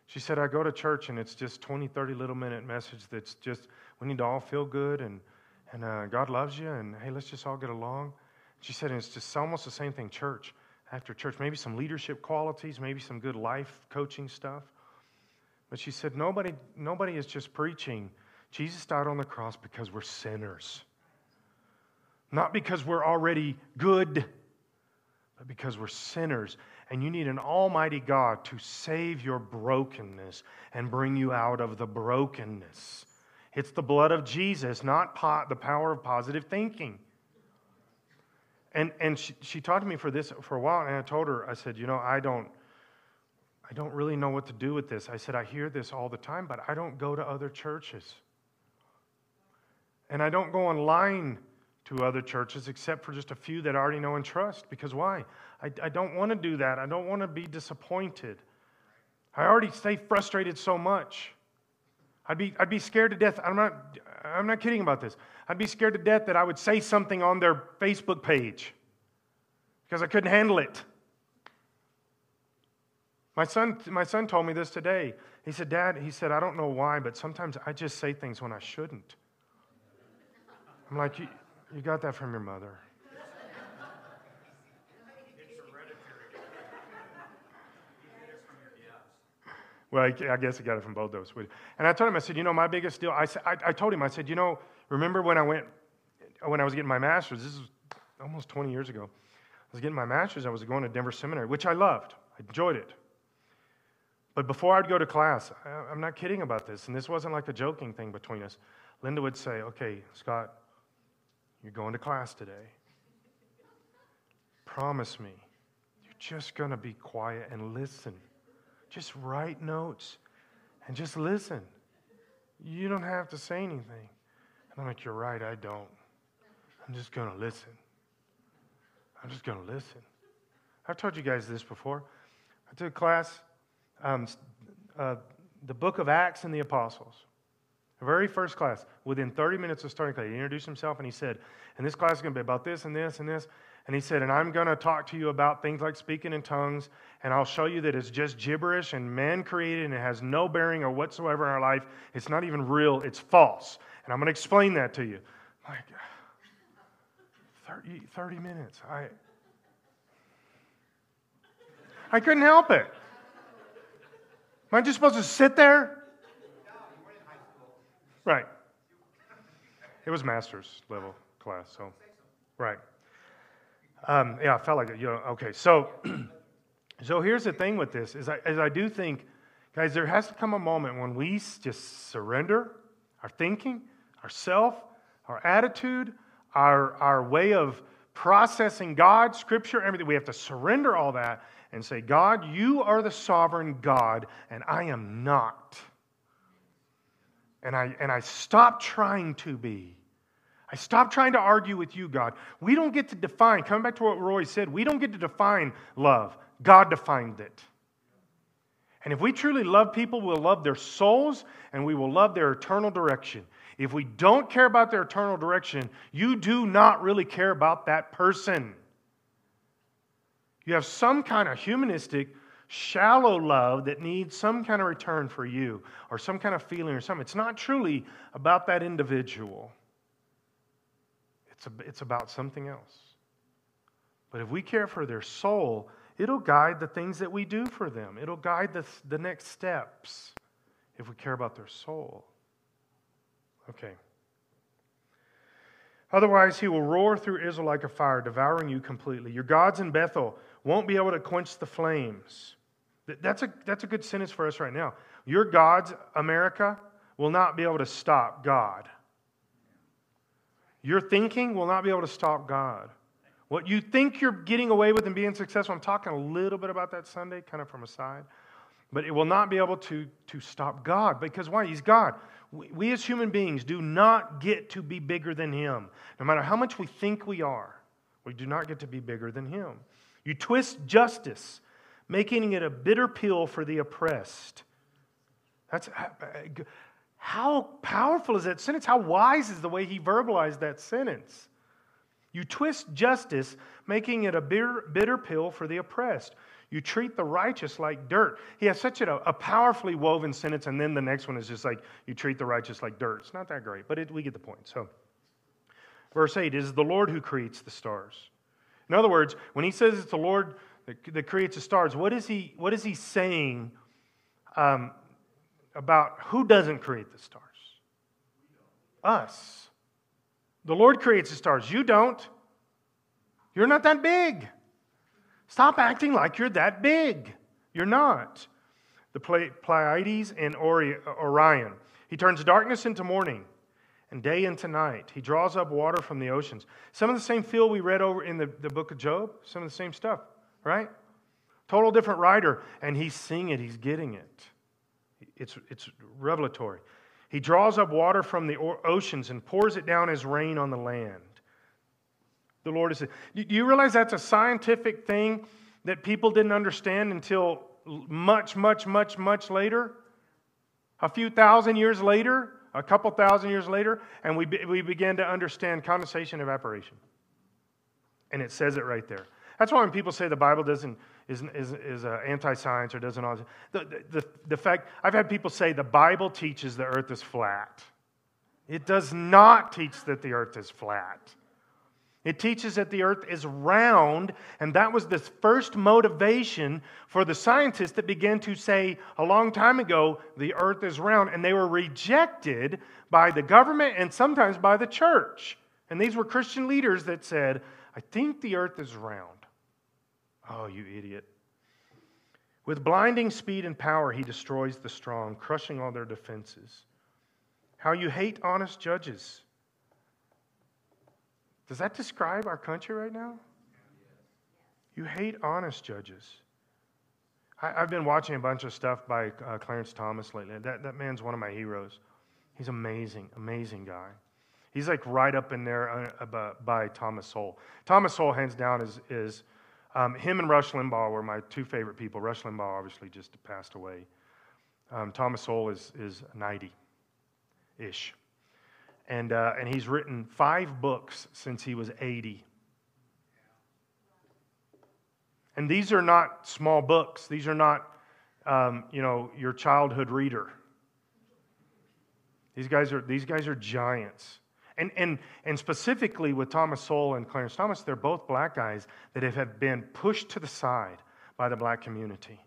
She said, I go to church and it's just 20, 30 little minute message that's just, we need to all feel good and, and uh, God loves you and hey, let's just all get along. She said, and it's just almost the same thing, church after church. Maybe some leadership qualities, maybe some good life coaching stuff. But she said, nobody, nobody is just preaching. Jesus died on the cross because we're sinners. Not because we're already good, but because we're sinners and you need an almighty God to save your brokenness and bring you out of the brokenness. It's the blood of Jesus, not po- the power of positive thinking. And, and she, she talked to me for this for a while, and I told her, I said, you know, I don't, I don't really know what to do with this. I said, I hear this all the time, but I don't go to other churches. And I don't go online to other churches except for just a few that I already know and trust. Because why? I, I don't want to do that. I don't want to be disappointed. I already stay frustrated so much. I'd be, I'd be scared to death. I'm not, I'm not kidding about this. I'd be scared to death that I would say something on their Facebook page because I couldn't handle it. My son, my son told me this today. He said, Dad, he said, I don't know why, but sometimes I just say things when I shouldn't. I'm like, you, you got that from your mother. Well, I, I guess I got it from both those. And I told him, I said, you know, my biggest deal, I, I, I told him, I said, you know, remember when I went, when I was getting my master's, this is almost 20 years ago, I was getting my master's, I was going to Denver Seminary, which I loved. I enjoyed it. But before I'd go to class, I, I'm not kidding about this, and this wasn't like a joking thing between us. Linda would say, okay, Scott, you're going to class today. Promise me, you're just going to be quiet and listen. Just write notes and just listen. You don't have to say anything. And I'm like, You're right, I don't. I'm just going to listen. I'm just going to listen. I've told you guys this before. I took a class, um, uh, the book of Acts and the Apostles. The very first class, within 30 minutes of starting class, he introduced himself and he said, And this class is going to be about this and this and this. And he said, And I'm going to talk to you about things like speaking in tongues, and I'll show you that it's just gibberish and man created and it has no bearing or whatsoever in our life. It's not even real, it's false. And I'm going to explain that to you. Like, 30, 30 minutes. I, I couldn't help it. Am I just supposed to sit there? Right. It was master's level class, so, right. Um, yeah, I felt like. You know, okay, so, (clears throat) so here's the thing with this is I, I do think, guys, there has to come a moment when we just surrender our thinking, our self, our attitude, our, our way of processing God, Scripture, everything. We have to surrender all that and say, God, you are the sovereign God, and I am not. And I, and I stop trying to be. I stop trying to argue with you, God. We don't get to define, coming back to what Roy said, we don't get to define love. God defined it. And if we truly love people, we'll love their souls and we will love their eternal direction. If we don't care about their eternal direction, you do not really care about that person. You have some kind of humanistic, shallow love that needs some kind of return for you or some kind of feeling or something. It's not truly about that individual. It's, a, it's about something else. But if we care for their soul, it'll guide the things that we do for them. It'll guide the, the next steps if we care about their soul. Okay. Otherwise, he will roar through Israel like a fire, devouring you completely. Your gods in Bethel won't be able to quench the flames. That's a, that's a good sentence for us right now. Your gods, America, will not be able to stop God. Your thinking will not be able to stop God. What you think you're getting away with and being successful, I'm talking a little bit about that Sunday, kind of from a side, but it will not be able to, to stop God. Because why? He's God. We, we as human beings do not get to be bigger than Him. No matter how much we think we are, we do not get to be bigger than Him. You twist justice, making it a bitter pill for the oppressed. That's uh, uh, how powerful is that sentence? How wise is the way he verbalized that sentence? You twist justice, making it a bitter, bitter pill for the oppressed. You treat the righteous like dirt. He has such a, a, powerfully woven sentence, and then the next one is just like, you treat the righteous like dirt. It's not that great, but it, we get the point. So, verse 8 is the Lord who creates the stars. In other words, when he says it's the Lord that, that creates the stars, what is he, what is he saying um, about who doesn't create the stars? Us. The Lord creates the stars. You don't. You're not that big. Stop acting like you're that big. You're not. The Pleiades and Orion. He turns darkness into morning and day into night. He draws up water from the oceans. Some of the same feel we read over in the, the book of Job, some of the same stuff, right? Total different writer, and he's seeing it, he's getting it. It's, it's revelatory. He draws up water from the oceans and pours it down as rain on the land. The Lord is. Do you realize that's a scientific thing that people didn't understand until much, much, much, much later? A few thousand years later, a couple thousand years later, and we, we began to understand condensation evaporation. And it says it right there. That's why when people say the Bible doesn't is, is, is uh, anti-science or doesn't all the, the, the fact i've had people say the bible teaches the earth is flat it does not teach that the earth is flat it teaches that the earth is round, and that was the first motivation for the scientists that began to say a long time ago the earth is round, and they were rejected by the government and sometimes by the church. And these were Christian leaders that said, I think the earth is round. Oh, you idiot. With blinding speed and power, he destroys the strong, crushing all their defenses. How you hate honest judges. Does that describe our country right now? You hate honest judges. I, have been watching a bunch of stuff by uh, Clarence Thomas lately. That, that man's one of my heroes. He's amazing, amazing guy. He's like right up in there uh, by Thomas Sowell. Thomas Sowell, hands down, is, is um, him and Rush Limbaugh were my two favorite people. Rush Limbaugh obviously just passed away. Um, Thomas Sowell is, is 90 ish. And, uh, and he's written five books since he was 80. And these are not small books. These are not, um, you know, your childhood reader. These guys are, these guys are giants. And, and, and specifically with Thomas Sowell and Clarence Thomas, they're both black guys that have been pushed to the side by the black community.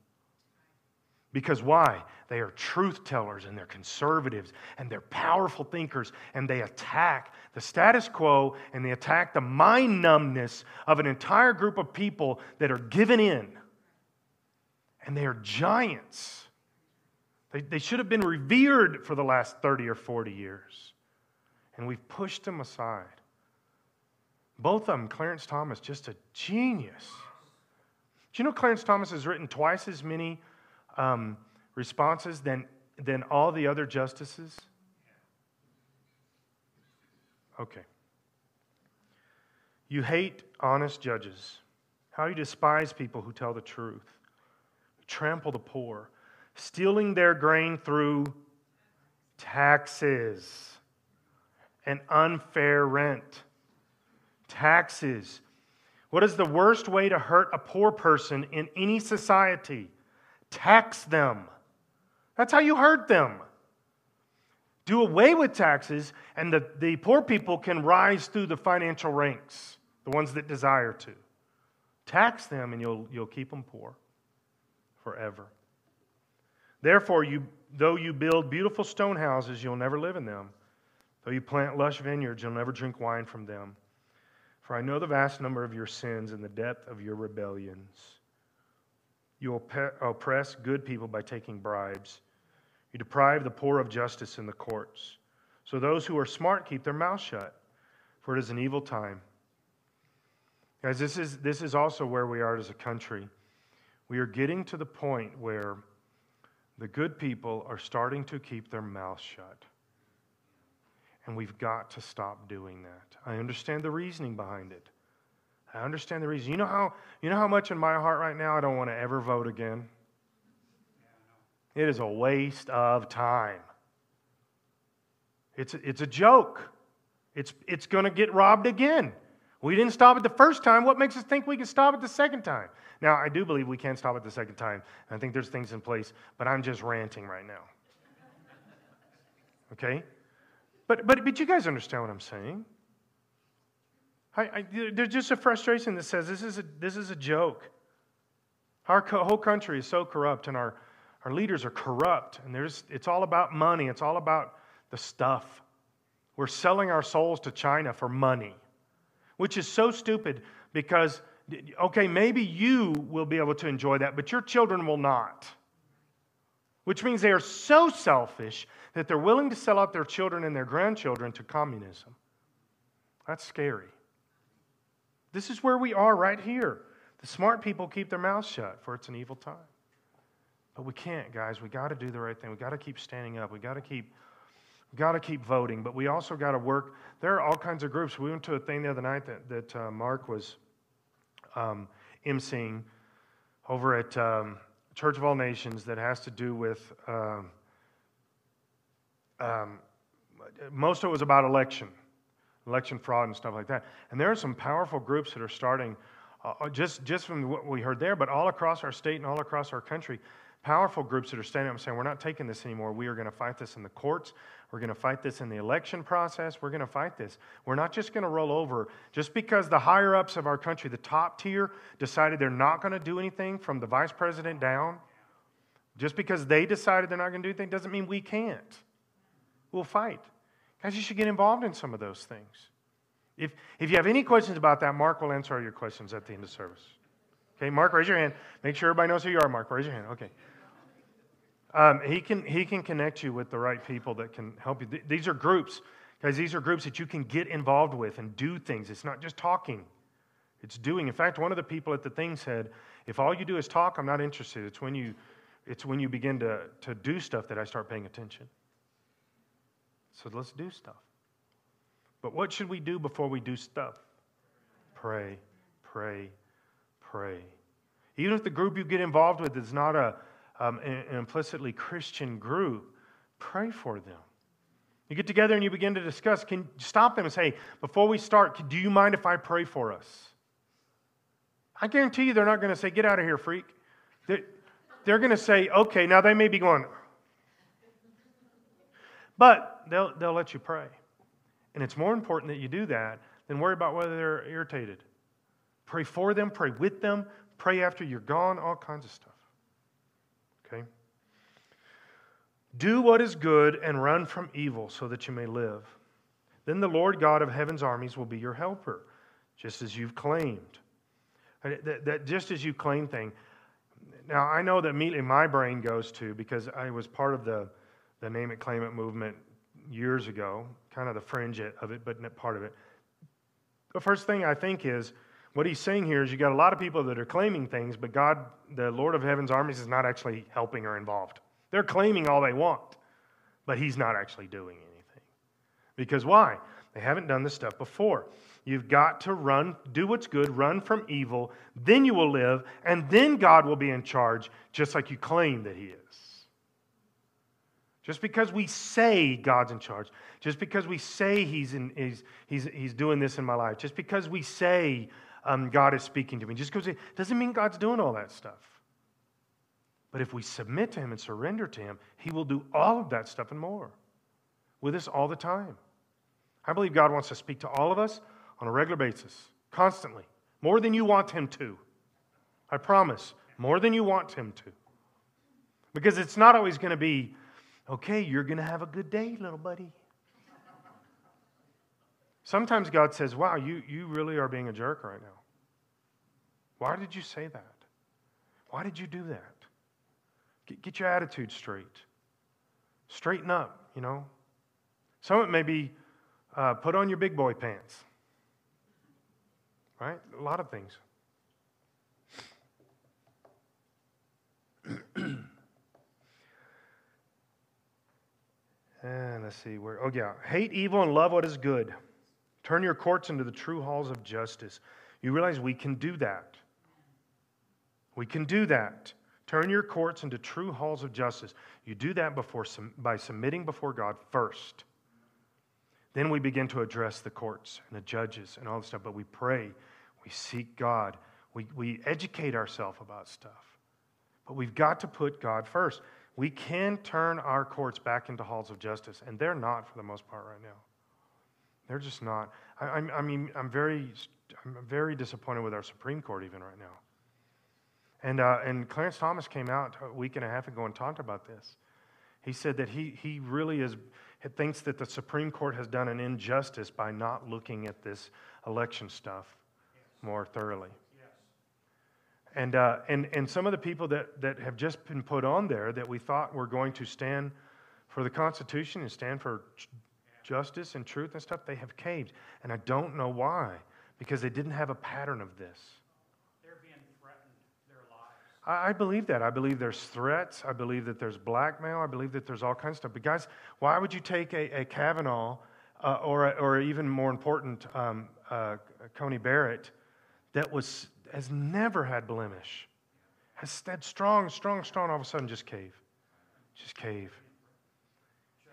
Because why? They are truth tellers and they're conservatives and they're powerful thinkers and they attack the status quo and they attack the mind numbness of an entire group of people that are given in. And they are giants. They, they should have been revered for the last 30 or 40 years. And we've pushed them aside. Both of them, Clarence Thomas, just a genius. Do you know Clarence Thomas has written twice as many um, responses than, than all the other justices? Okay. You hate honest judges. How you despise people who tell the truth. trample the poor, stealing their grain through taxes and unfair rent. Taxes. What is the worst way to hurt a poor person in any society? Tax them. That's how you hurt them. Do away with taxes, and the, the poor people can rise through the financial ranks, the ones that desire to. Tax them, and you'll, you'll keep them poor forever. Therefore, you, though you build beautiful stone houses, you'll never live in them. Though you plant lush vineyards, you'll never drink wine from them. For I know the vast number of your sins and the depth of your rebellions. You oppress good people by taking bribes. You deprive the poor of justice in the courts. So those who are smart keep their mouths shut, for it is an evil time. Guys, this is, this is also where we are as a country. We are getting to the point where the good people are starting to keep their mouths shut. And we've got to stop doing that. I understand the reasoning behind it. I understand the reason. You know how, you know how much in my heart right now I don't want to ever vote again? It is a waste of time. It's a, it's a joke. It's, it's going to get robbed again. We didn't stop it the first time. What makes us think we can stop it the second time? Now, I do believe we can stop it the second time. I think there's things in place, but I'm just ranting right now. Okay? But, but, but you guys understand what I'm saying. I, I, there's just a frustration that says this is a, this is a joke. Our co- whole country is so corrupt, and our, our leaders are corrupt, and there's, it's all about money, it's all about the stuff. We're selling our souls to China for money, which is so stupid because, okay, maybe you will be able to enjoy that, but your children will not. Which means they are so selfish that they're willing to sell out their children and their grandchildren to communism. That's scary. This is where we are right here. The smart people keep their mouths shut, for it's an evil time. But we can't, guys. We got to do the right thing. We got to keep standing up. We got to keep got to keep voting, but we also got to work. There are all kinds of groups. We went to a thing the other night that, that uh, Mark was um, emceeing over at um, Church of All Nations that has to do with um, um most of it was about election election fraud and stuff like that. And there are some powerful groups that are starting uh, just, just from what we heard there, but all across our state and all across our country, powerful groups that are standing up and saying, We're not taking this anymore. We are going to fight this in the courts. We're going to fight this in the election process. We're going to fight this. We're not just going to roll over. Just because the higher ups of our country, the top tier, decided they're not going to do anything from the vice president down, just because they decided they're not going to do anything doesn't mean we can't. We'll fight. Guys, you should get involved in some of those things. If, if you have any questions about that, Mark will answer all your questions at the end of service. Okay, Mark, raise your hand. Make sure everybody knows who you are, Mark. Raise your hand. Okay. Um, he, can, he can connect you with the right people that can help you. These are groups, guys, these are groups that you can get involved with and do things. It's not just talking, it's doing. In fact, one of the people at the thing said, if all you do is talk, I'm not interested. It's when you, it's when you begin to, to do stuff that I start paying attention. So let's do stuff. But what should we do before we do stuff? Pray, pray, pray. Even if the group you get involved with is not a, um, an implicitly Christian group, pray for them. You get together and you begin to discuss. Can stop them and say, before we start, do you mind if I pray for us? I guarantee you they're not going to say, get out of here, freak. They're, they're going to say, okay, now they may be going, but they'll, they'll let you pray. And it's more important that you do that than worry about whether they're irritated. Pray for them, pray with them, pray after you're gone, all kinds of stuff. Okay? Do what is good and run from evil so that you may live. Then the Lord God of heaven's armies will be your helper, just as you've claimed. That, that just as you claim thing. Now, I know that immediately my brain goes to, because I was part of the, the name it, claim it movement years ago, kind of the fringe of it, but not part of it. The first thing I think is what he's saying here is you got a lot of people that are claiming things, but God, the Lord of Heaven's armies, is not actually helping or involved. They're claiming all they want, but he's not actually doing anything. Because why? They haven't done this stuff before. You've got to run, do what's good, run from evil, then you will live, and then God will be in charge, just like you claim that He is. Just because we say God's in charge, just because we say He's, in, he's, he's, he's doing this in my life, just because we say um, God is speaking to me, just because it doesn't mean God's doing all that stuff. But if we submit to Him and surrender to Him, He will do all of that stuff and more with us all the time. I believe God wants to speak to all of us on a regular basis, constantly, more than you want Him to. I promise, more than you want Him to. Because it's not always going to be Okay, you're going to have a good day, little buddy. Sometimes God says, Wow, you, you really are being a jerk right now. Why did you say that? Why did you do that? Get, get your attitude straight. Straighten up, you know. Some of it may be uh, put on your big boy pants, right? A lot of things. (clears throat) And let's see where. Oh, yeah. Hate evil and love what is good. Turn your courts into the true halls of justice. You realize we can do that. We can do that. Turn your courts into true halls of justice. You do that before, by submitting before God first. Then we begin to address the courts and the judges and all this stuff. But we pray, we seek God, we, we educate ourselves about stuff. But we've got to put God first. We can turn our courts back into halls of justice, and they're not for the most part right now. They're just not. I, I, mean, I'm very, I'm very disappointed with our Supreme Court even right now. And, uh, and Clarence Thomas came out a week and a half ago and talked about this. He said that he, he really is, thinks that the Supreme Court has done an injustice by not looking at this election stuff more thoroughly. Yes. And, uh, and, and some of the people that, that have just been put on there that we thought were going to stand for the Constitution and stand for justice and truth and stuff, they have caved. And I don't know why, because they didn't have a pattern of this. They're being threatened, their lives. I, I believe that. I believe there's threats. I believe that there's blackmail. I believe that there's all kinds of stuff. But, guys, why would you take a, a Kavanaugh uh, or, or even more important, um, uh, Coney Barrett that was has never had blemish, has stayed strong, strong, strong, all of a sudden just cave. Just cave.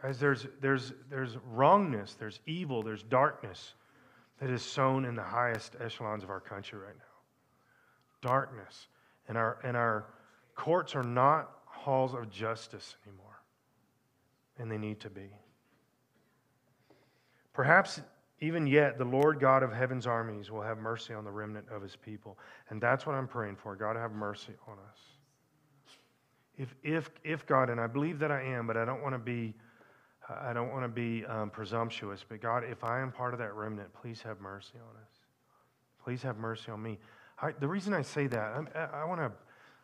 Guys, there's, there's, there's wrongness, there's evil, there's darkness that is sown in the highest echelons of our country right now. darkness. And our, and our courts are not halls of justice anymore. And they need to be. Perhaps even yet, the Lord God of heaven's armies will have mercy on the remnant of his people. And that's what I'm praying for. God, have mercy on us. If, if, if God, and I believe that I am, but I don't want to be, I don't want to be um, presumptuous, but God, if I am part of that remnant, please have mercy on us. Please have mercy on me. I, the reason I say that, I, I want to,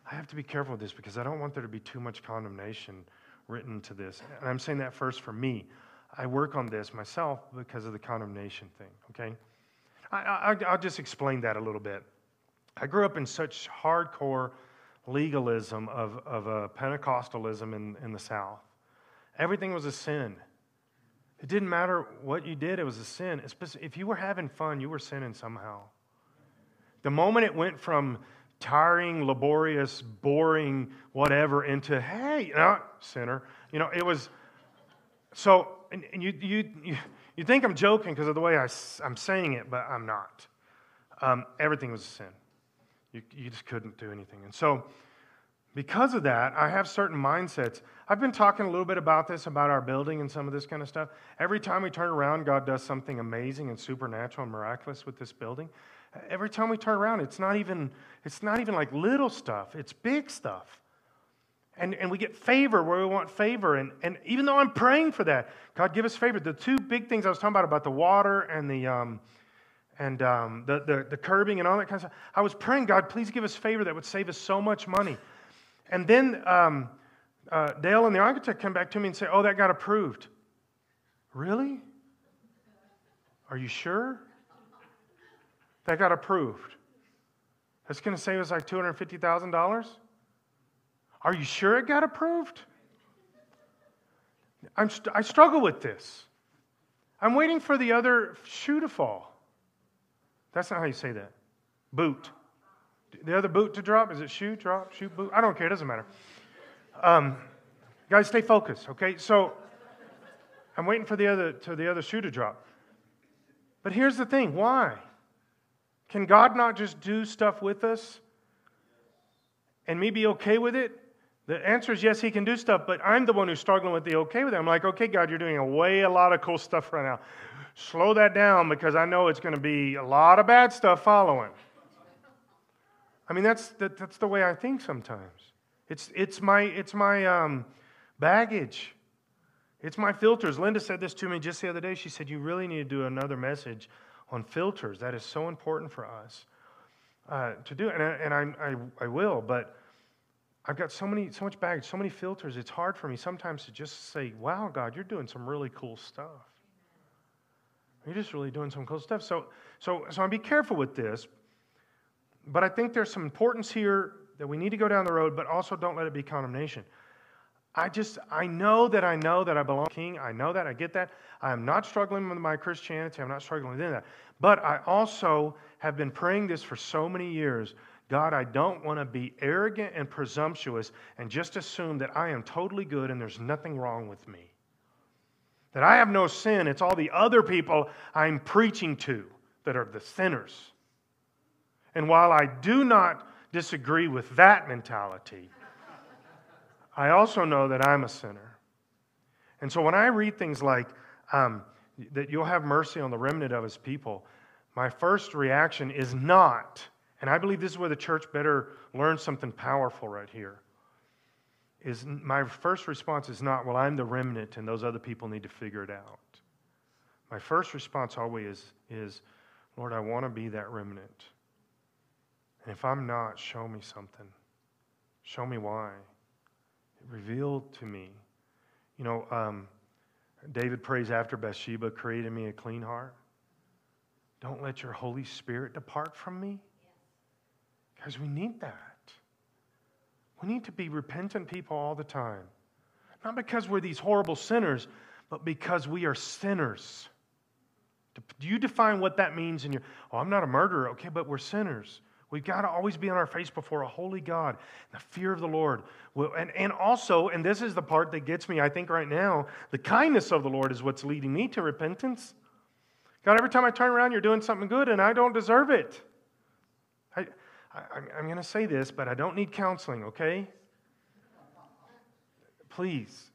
I have to be careful with this because I don't want there to be too much condemnation written to this. And I'm saying that first for me. I work on this myself because of the condemnation thing, okay? I, will just explain that a little bit. I grew up in such hardcore legalism of, of uh, Pentecostalism in, in the South. Everything was a sin. It didn't matter what you did, it was a sin. If you were having fun, you were sinning somehow. The moment it went from tiring, laborious, boring, whatever, into, hey, no, sinner, you know, it was. So, and, and you, you, you, you think I'm joking because of the way I, I'm saying it, but I'm not. Um, everything was a sin. You, you just couldn't do anything. And so, because of that, I have certain mindsets. I've been talking a little bit about this, about our building and some of this kind of stuff. Every time we turn around, God does something amazing and supernatural and miraculous with this building. Every time we turn around, it's not even, it's not even like little stuff, it's big stuff. And, and we get favor where we want favor. And, and even though I'm praying for that, God, give us favor. The two big things I was talking about, about the water and the, um, and um, the, the, the curbing and all that kind of stuff, I was praying, God, please give us favor that would save us so much money. And then um, uh, Dale and the architect come back to me and say, oh, that got approved. Really? Are you sure? That got approved. That's going to save us like $250,000? Are you sure it got approved? I'm st- I struggle with this. I'm waiting for the other shoe to fall. That's not how you say that. Boot. The other boot to drop? Is it shoe, drop, shoe, boot? I don't care. It doesn't matter. Um, guys, stay focused, okay? So I'm waiting for the other, to the other shoe to drop. But here's the thing why? Can God not just do stuff with us and me be okay with it? The answer is yes, he can do stuff, but I'm the one who's struggling with the okay with it. I'm like, okay, God, you're doing a way a lot of cool stuff right now. Slow that down because I know it's going to be a lot of bad stuff following. I mean, that's, that, that's the way I think sometimes. It's, it's my, it's my um, baggage. It's my filters. Linda said this to me just the other day. She said, You really need to do another message on filters. That is so important for us uh, to do. And, I, and I, I, I will, but I've got so many, so much baggage, so many filters. It's hard for me sometimes to just say, "Wow, God, you're doing some really cool stuff. You're just really doing some cool stuff." So, so, so, I be careful with this. But I think there's some importance here that we need to go down the road, but also don't let it be condemnation. I just, I know that I know that I belong to King. I know that. I get that. I am not struggling with my Christianity. I'm not struggling with that. But I also have been praying this for so many years God, I don't want to be arrogant and presumptuous and just assume that I am totally good and there's nothing wrong with me. That I have no sin. It's all the other people I'm preaching to that are the sinners. And while I do not disagree with that mentality, I also know that I'm a sinner. And so when I read things like um, that you'll have mercy on the remnant of his people, my first reaction is not and I believe this is where the church better learn something powerful right here. Is my first response is not, well, I'm the remnant and those other people need to figure it out. My first response always is, is Lord, I want to be that remnant. And if I'm not, show me something. Show me why. Reveal to me. You know, um, David prays after Bathsheba, created me a clean heart. Don't let your Holy Spirit depart from me. Because we need that. We need to be repentant people all the time. Not because we're these horrible sinners, but because we are sinners. Do you define what that means in your, oh, I'm not a murderer, okay, but we're sinners. We've got to always be on our face before a holy God. The fear of the Lord. And, and also, and this is the part that gets me, I think, right now, the kindness of the Lord is what's leading me to repentance. God, every time I turn around, you're doing something good, and I don't deserve it. I, I, I'm, I'm going to say this, but I don't need counseling, okay? Please.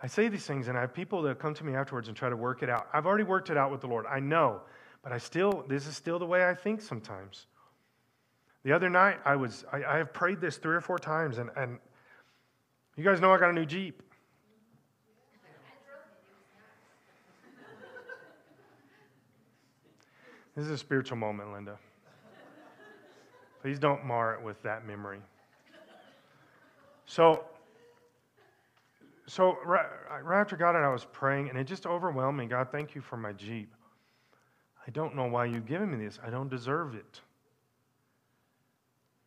I say these things, and I have people that come to me afterwards and try to work it out. I've already worked it out with the Lord. I know, but I still, this is still the way I think sometimes. The other night, I was, I, I have prayed this three or four times, and, and you guys know I got a new Jeep. This is a spiritual moment, Linda. Please don't mar it with that memory. So, so right, right after God and I was praying, and it just overwhelmed me. God, thank you for my Jeep. I don't know why you've given me this. I don't deserve it.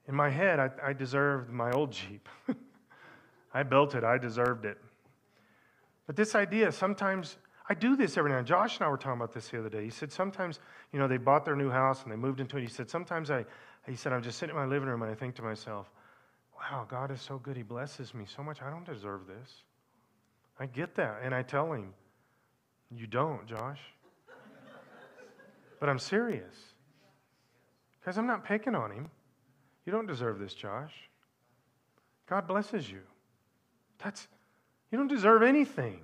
In my head, I, I deserved my old Jeep. (laughs) I built it, I deserved it. But this idea, sometimes I do this every now and Josh and I were talking about this the other day. He said sometimes, you know, they bought their new house and they moved into it. He said sometimes I, he said, I'm just sitting in my living room and I think to myself, wow, God is so good. He blesses me so much. I don't deserve this. I get that. And I tell him, you don't, Josh. (laughs) but I'm serious. Because I'm not picking on him. You don't deserve this, Josh. God blesses you. That's, you don't deserve anything.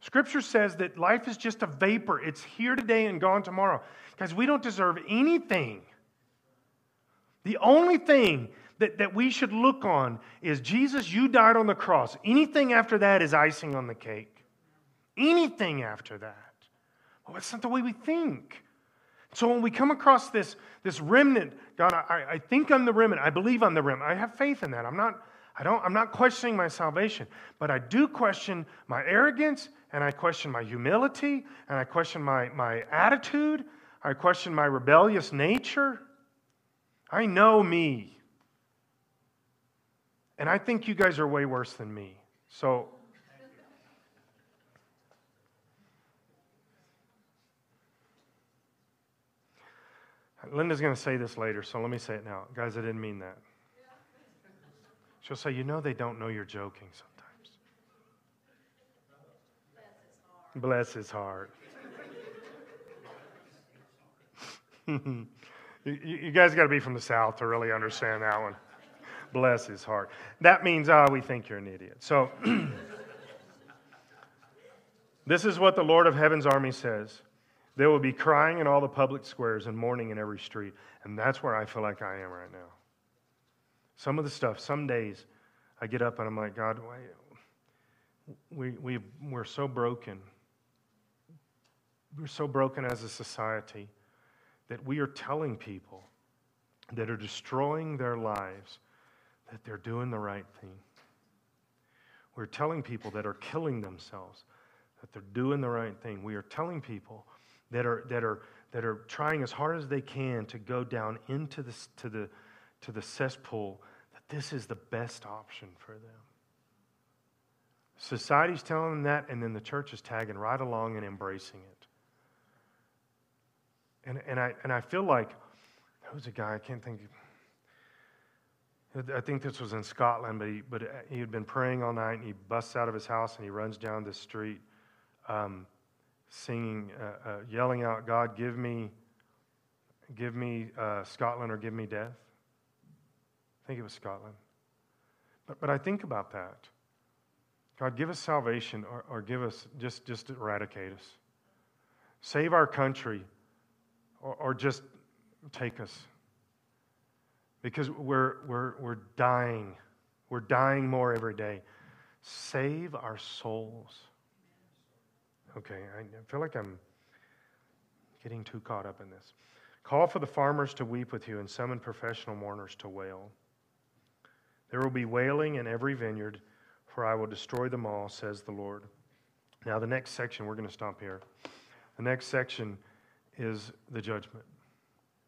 Scripture says that life is just a vapor. It's here today and gone tomorrow. Guys, we don't deserve anything. The only thing that, that we should look on is Jesus, you died on the cross. Anything after that is icing on the cake. Anything after that. Well, that's not the way we think. So when we come across this, this remnant, God, I, I think I'm the remnant. I believe I'm the remnant. I have faith in that. I'm not, I don't, I'm not questioning my salvation, but I do question my arrogance and I question my humility, and I question my, my attitude, I question my rebellious nature. I know me. And I think you guys are way worse than me. So, Linda's going to say this later, so let me say it now. Guys, I didn't mean that. She'll say, You know, they don't know you're joking sometimes. Bless his heart. (laughs) you, you, guys got to be from the South to really understand that one. Bless his heart. That means, ah, oh, we think you're an idiot. So, (clears throat) this is what the Lord of Heaven's army says. There will be crying in all the public squares and mourning in every street. And that's where I feel like I am right now. Some of the stuff, some days, I get up and I'm like, God, we, we, we're so broken. We're so broken as a society that we are telling people that are destroying their lives that they're doing the right thing. We're telling people that are killing themselves that they're doing the right thing. We are telling people that are, that are, that are trying as hard as they can to go down into the, to, the, to the cesspool that this is the best option for them. Society's telling them that, and then the church is tagging right along and embracing it. And, and, I, and I feel like, who's a guy, I can't think, I think this was in Scotland, but he, but he had been praying all night and he busts out of his house and he runs down the street um, singing, uh, uh, yelling out, God, give me, give me uh, Scotland or give me death. I think it was Scotland. But, but I think about that. God, give us salvation or, or give us, just, just eradicate us. Save our country or, or just take us. Because we're, we're, we're dying. We're dying more every day. Save our souls. Okay, I feel like I'm getting too caught up in this. Call for the farmers to weep with you and summon professional mourners to wail. There will be wailing in every vineyard, for I will destroy them all, says the Lord. Now, the next section, we're going to stop here. The next section is the judgment.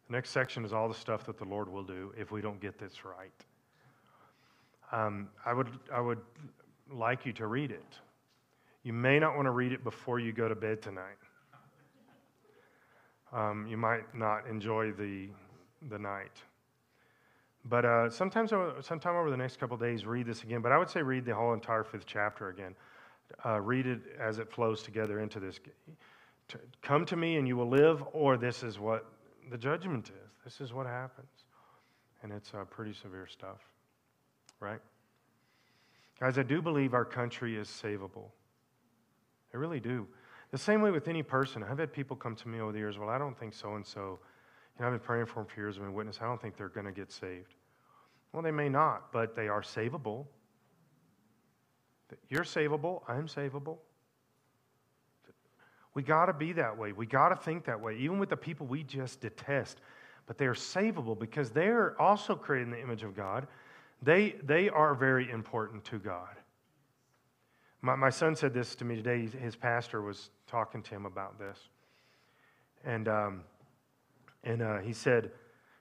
The next section is all the stuff that the Lord will do if we don't get this right. Um, I, would, I would like you to read it. You may not want to read it before you go to bed tonight. Um, you might not enjoy the, the night. But uh, sometimes, sometime over the next couple days, read this again. But I would say read the whole entire fifth chapter again. Uh, read it as it flows together into this come to me and you will live, or this is what the judgment is. This is what happens. and it's uh, pretty severe stuff, right? Guys, I do believe our country is savable. I really do. The same way with any person. I've had people come to me over the years, well, I don't think so and so. You know, I've been praying for them for years. I've been witness. I don't think they're going to get saved. Well, they may not, but they are savable. You're savable. I'm savable. We got to be that way. We got to think that way, even with the people we just detest. But they are savable because they're also created in the image of God. They, they are very important to God. My, my son said this to me today. His pastor was talking to him about this. And, um, and uh, he said,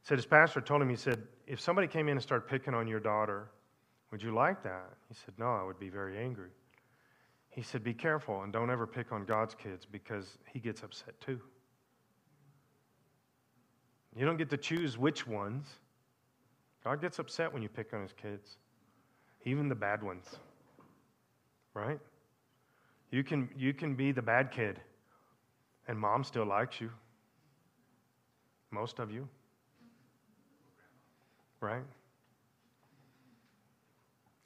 said his pastor told him, he said, if somebody came in and started picking on your daughter, would you like that? He said, no, I would be very angry. He said, Be careful and don't ever pick on God's kids because he gets upset too. You don't get to choose which ones. God gets upset when you pick on his kids, even the bad ones. Right? You can, you can be the bad kid, and mom still likes you. Most of you. Right?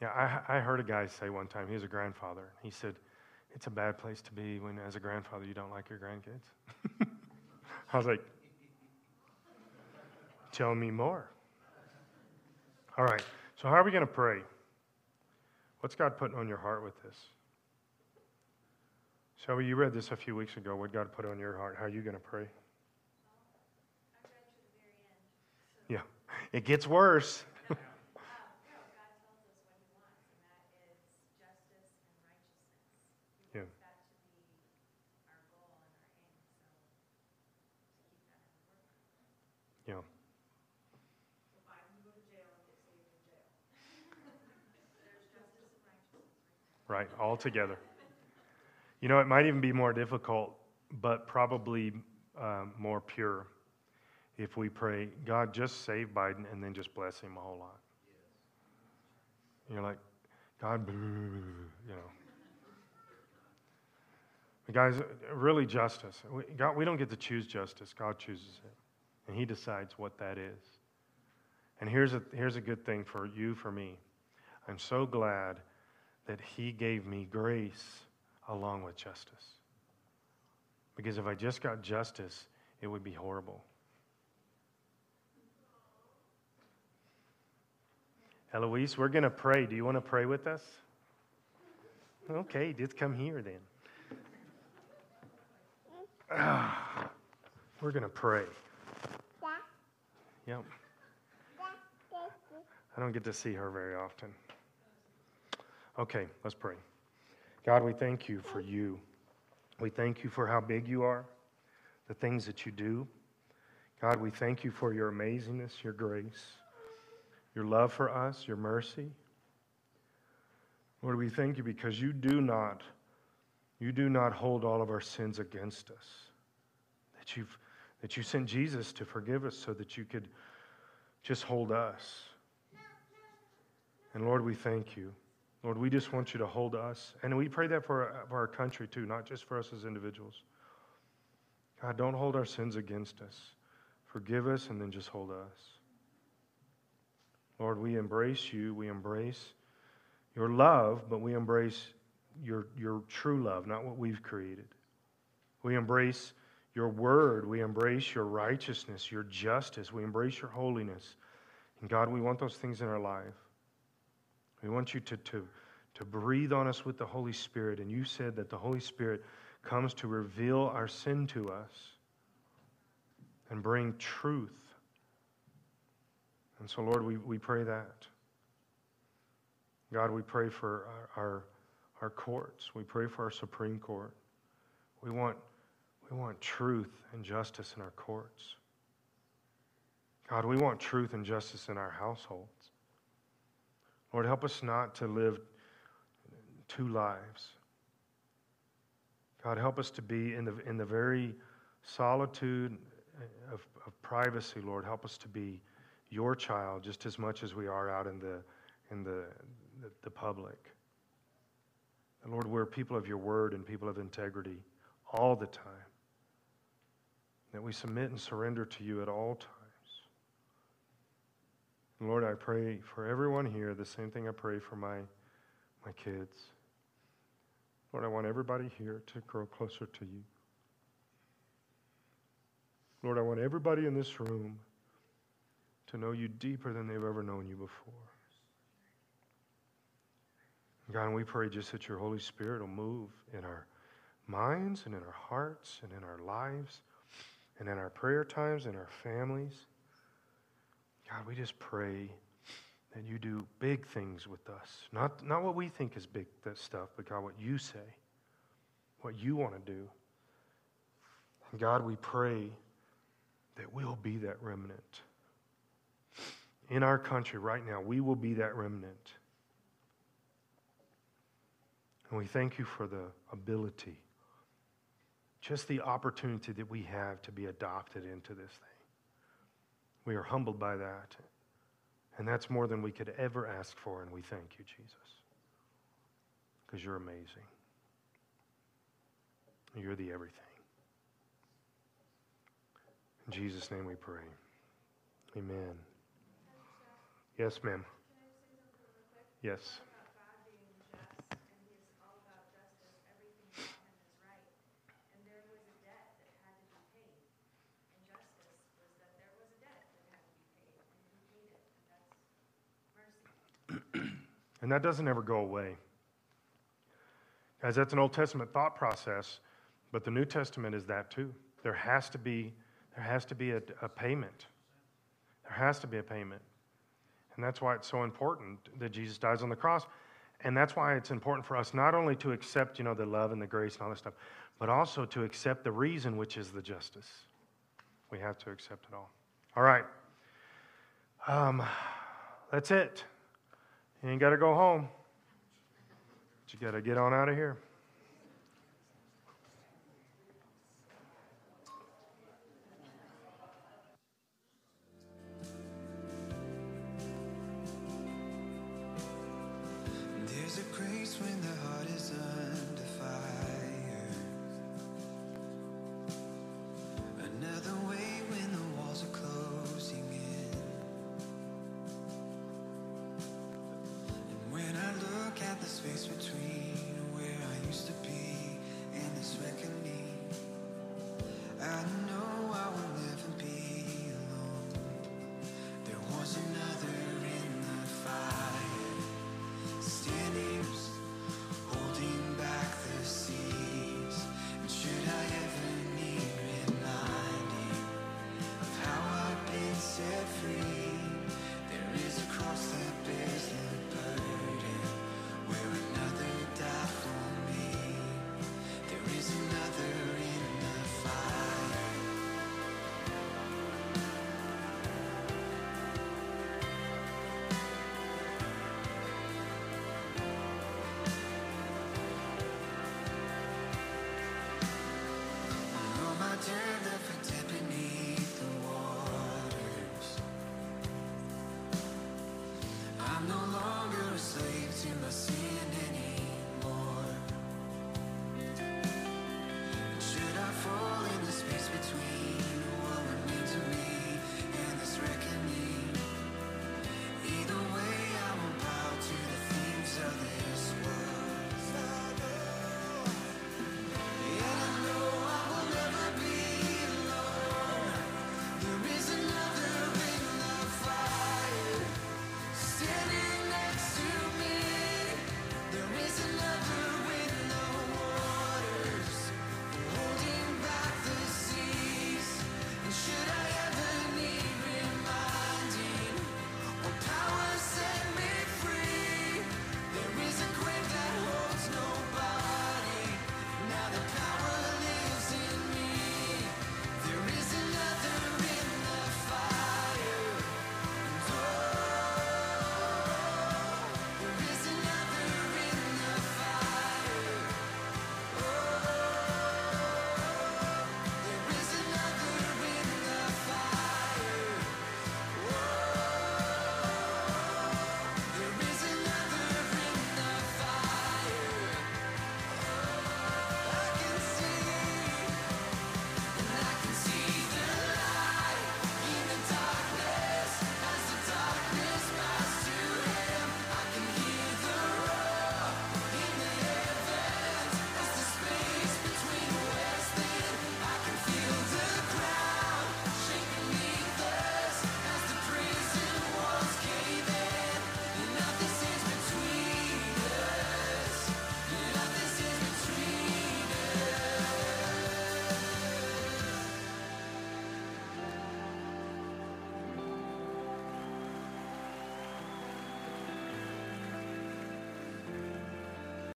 Yeah, I, I heard a guy say one time, he was a grandfather. He said, It's a bad place to be when, as a grandfather, you don't like your grandkids. (laughs) I was like, Tell me more. All right, so how are we going to pray? What's God putting on your heart with this? Shelby, you read this a few weeks ago. What God put on your heart? How are you going um, to pray? Yeah, it gets worse. Right? All together. You know, it might even be more difficult, but probably um, more pure if we pray, God, just save Biden and then just bless him a whole lot. You're like, God, you know. Guys, really justice. We, God, we don't get to choose justice. God chooses it. And he decides what that is. And here's a, here's a good thing for you, for me. I'm so glad that He gave me grace along with justice. Because if I just got justice, it would be horrible. Eloise, we're going to pray. Do you want to pray with us? Okay, just come here then. Ah, (sighs) we're going to pray. Yep. I don't get to see her very often. Okay, let's pray. God, we thank you for you. We thank you for how big you are, the things that you do. God, we thank you for your amazingness, your grace, your love for us, your mercy. Lord, we thank you because you do not, you do not hold all of our sins against us. That you've that you sent Jesus to forgive us so that you could just hold us. And Lord, we thank you. Lord, we just want you to hold us. And we pray that for our, for our country too, not just for us as individuals. God, don't hold our sins against us. Forgive us and then just hold us. Lord, we embrace you. We embrace your love, but we embrace your, your true love, not what we've created. We embrace your word. We embrace your righteousness, your justice. We embrace your holiness. And God, we want those things in our life. We want you to, to, to breathe on us with the Holy Spirit. And you said that the Holy Spirit comes to reveal our sin to us and bring truth. And so, Lord, we, we pray that. God, we pray for our, our, our courts. We pray for our Supreme Court. We want, we want truth and justice in our courts. God, we want truth and justice in our households. Lord, help us not to live two lives. God, help us to be in the, in the very solitude of, of privacy, Lord. Help us to be your child just as much as we are out in the, in the, the, the public. And Lord, we're people of your word and people of integrity all the time. That we submit and surrender to you at all times. Lord, I pray for everyone here the same thing I pray for my, my kids. Lord, I want everybody here to grow closer to you. Lord, I want everybody in this room to know you deeper than they've ever known you before. God, and we pray just that your Holy Spirit will move in our minds and in our hearts and in our lives and in our prayer times and our families. God, we just pray that you do big things with us. Not, not what we think is big that stuff, but God, what you say, what you want to do. And God, we pray that we'll be that remnant. In our country right now, we will be that remnant. And we thank you for the ability, just the opportunity that we have to be adopted into this thing. We are humbled by that. And that's more than we could ever ask for, and we thank you, Jesus, because you're amazing. You're the everything. In Jesus' name we pray. Amen. Yes, ma'am. Yes. And that doesn't ever go away. Guys, that's an Old Testament thought process, but the New Testament is that too. There has to be, there has to be a, a payment. There has to be a payment. And that's why it's so important that Jesus dies on the cross. And that's why it's important for us not only to accept, you know, the love and the grace and all this stuff, but also to accept the reason, which is the justice. We have to accept it all. All right. Um, that's it. You ain't got to go home. But you got to get on out of here. There's a grace when the heart is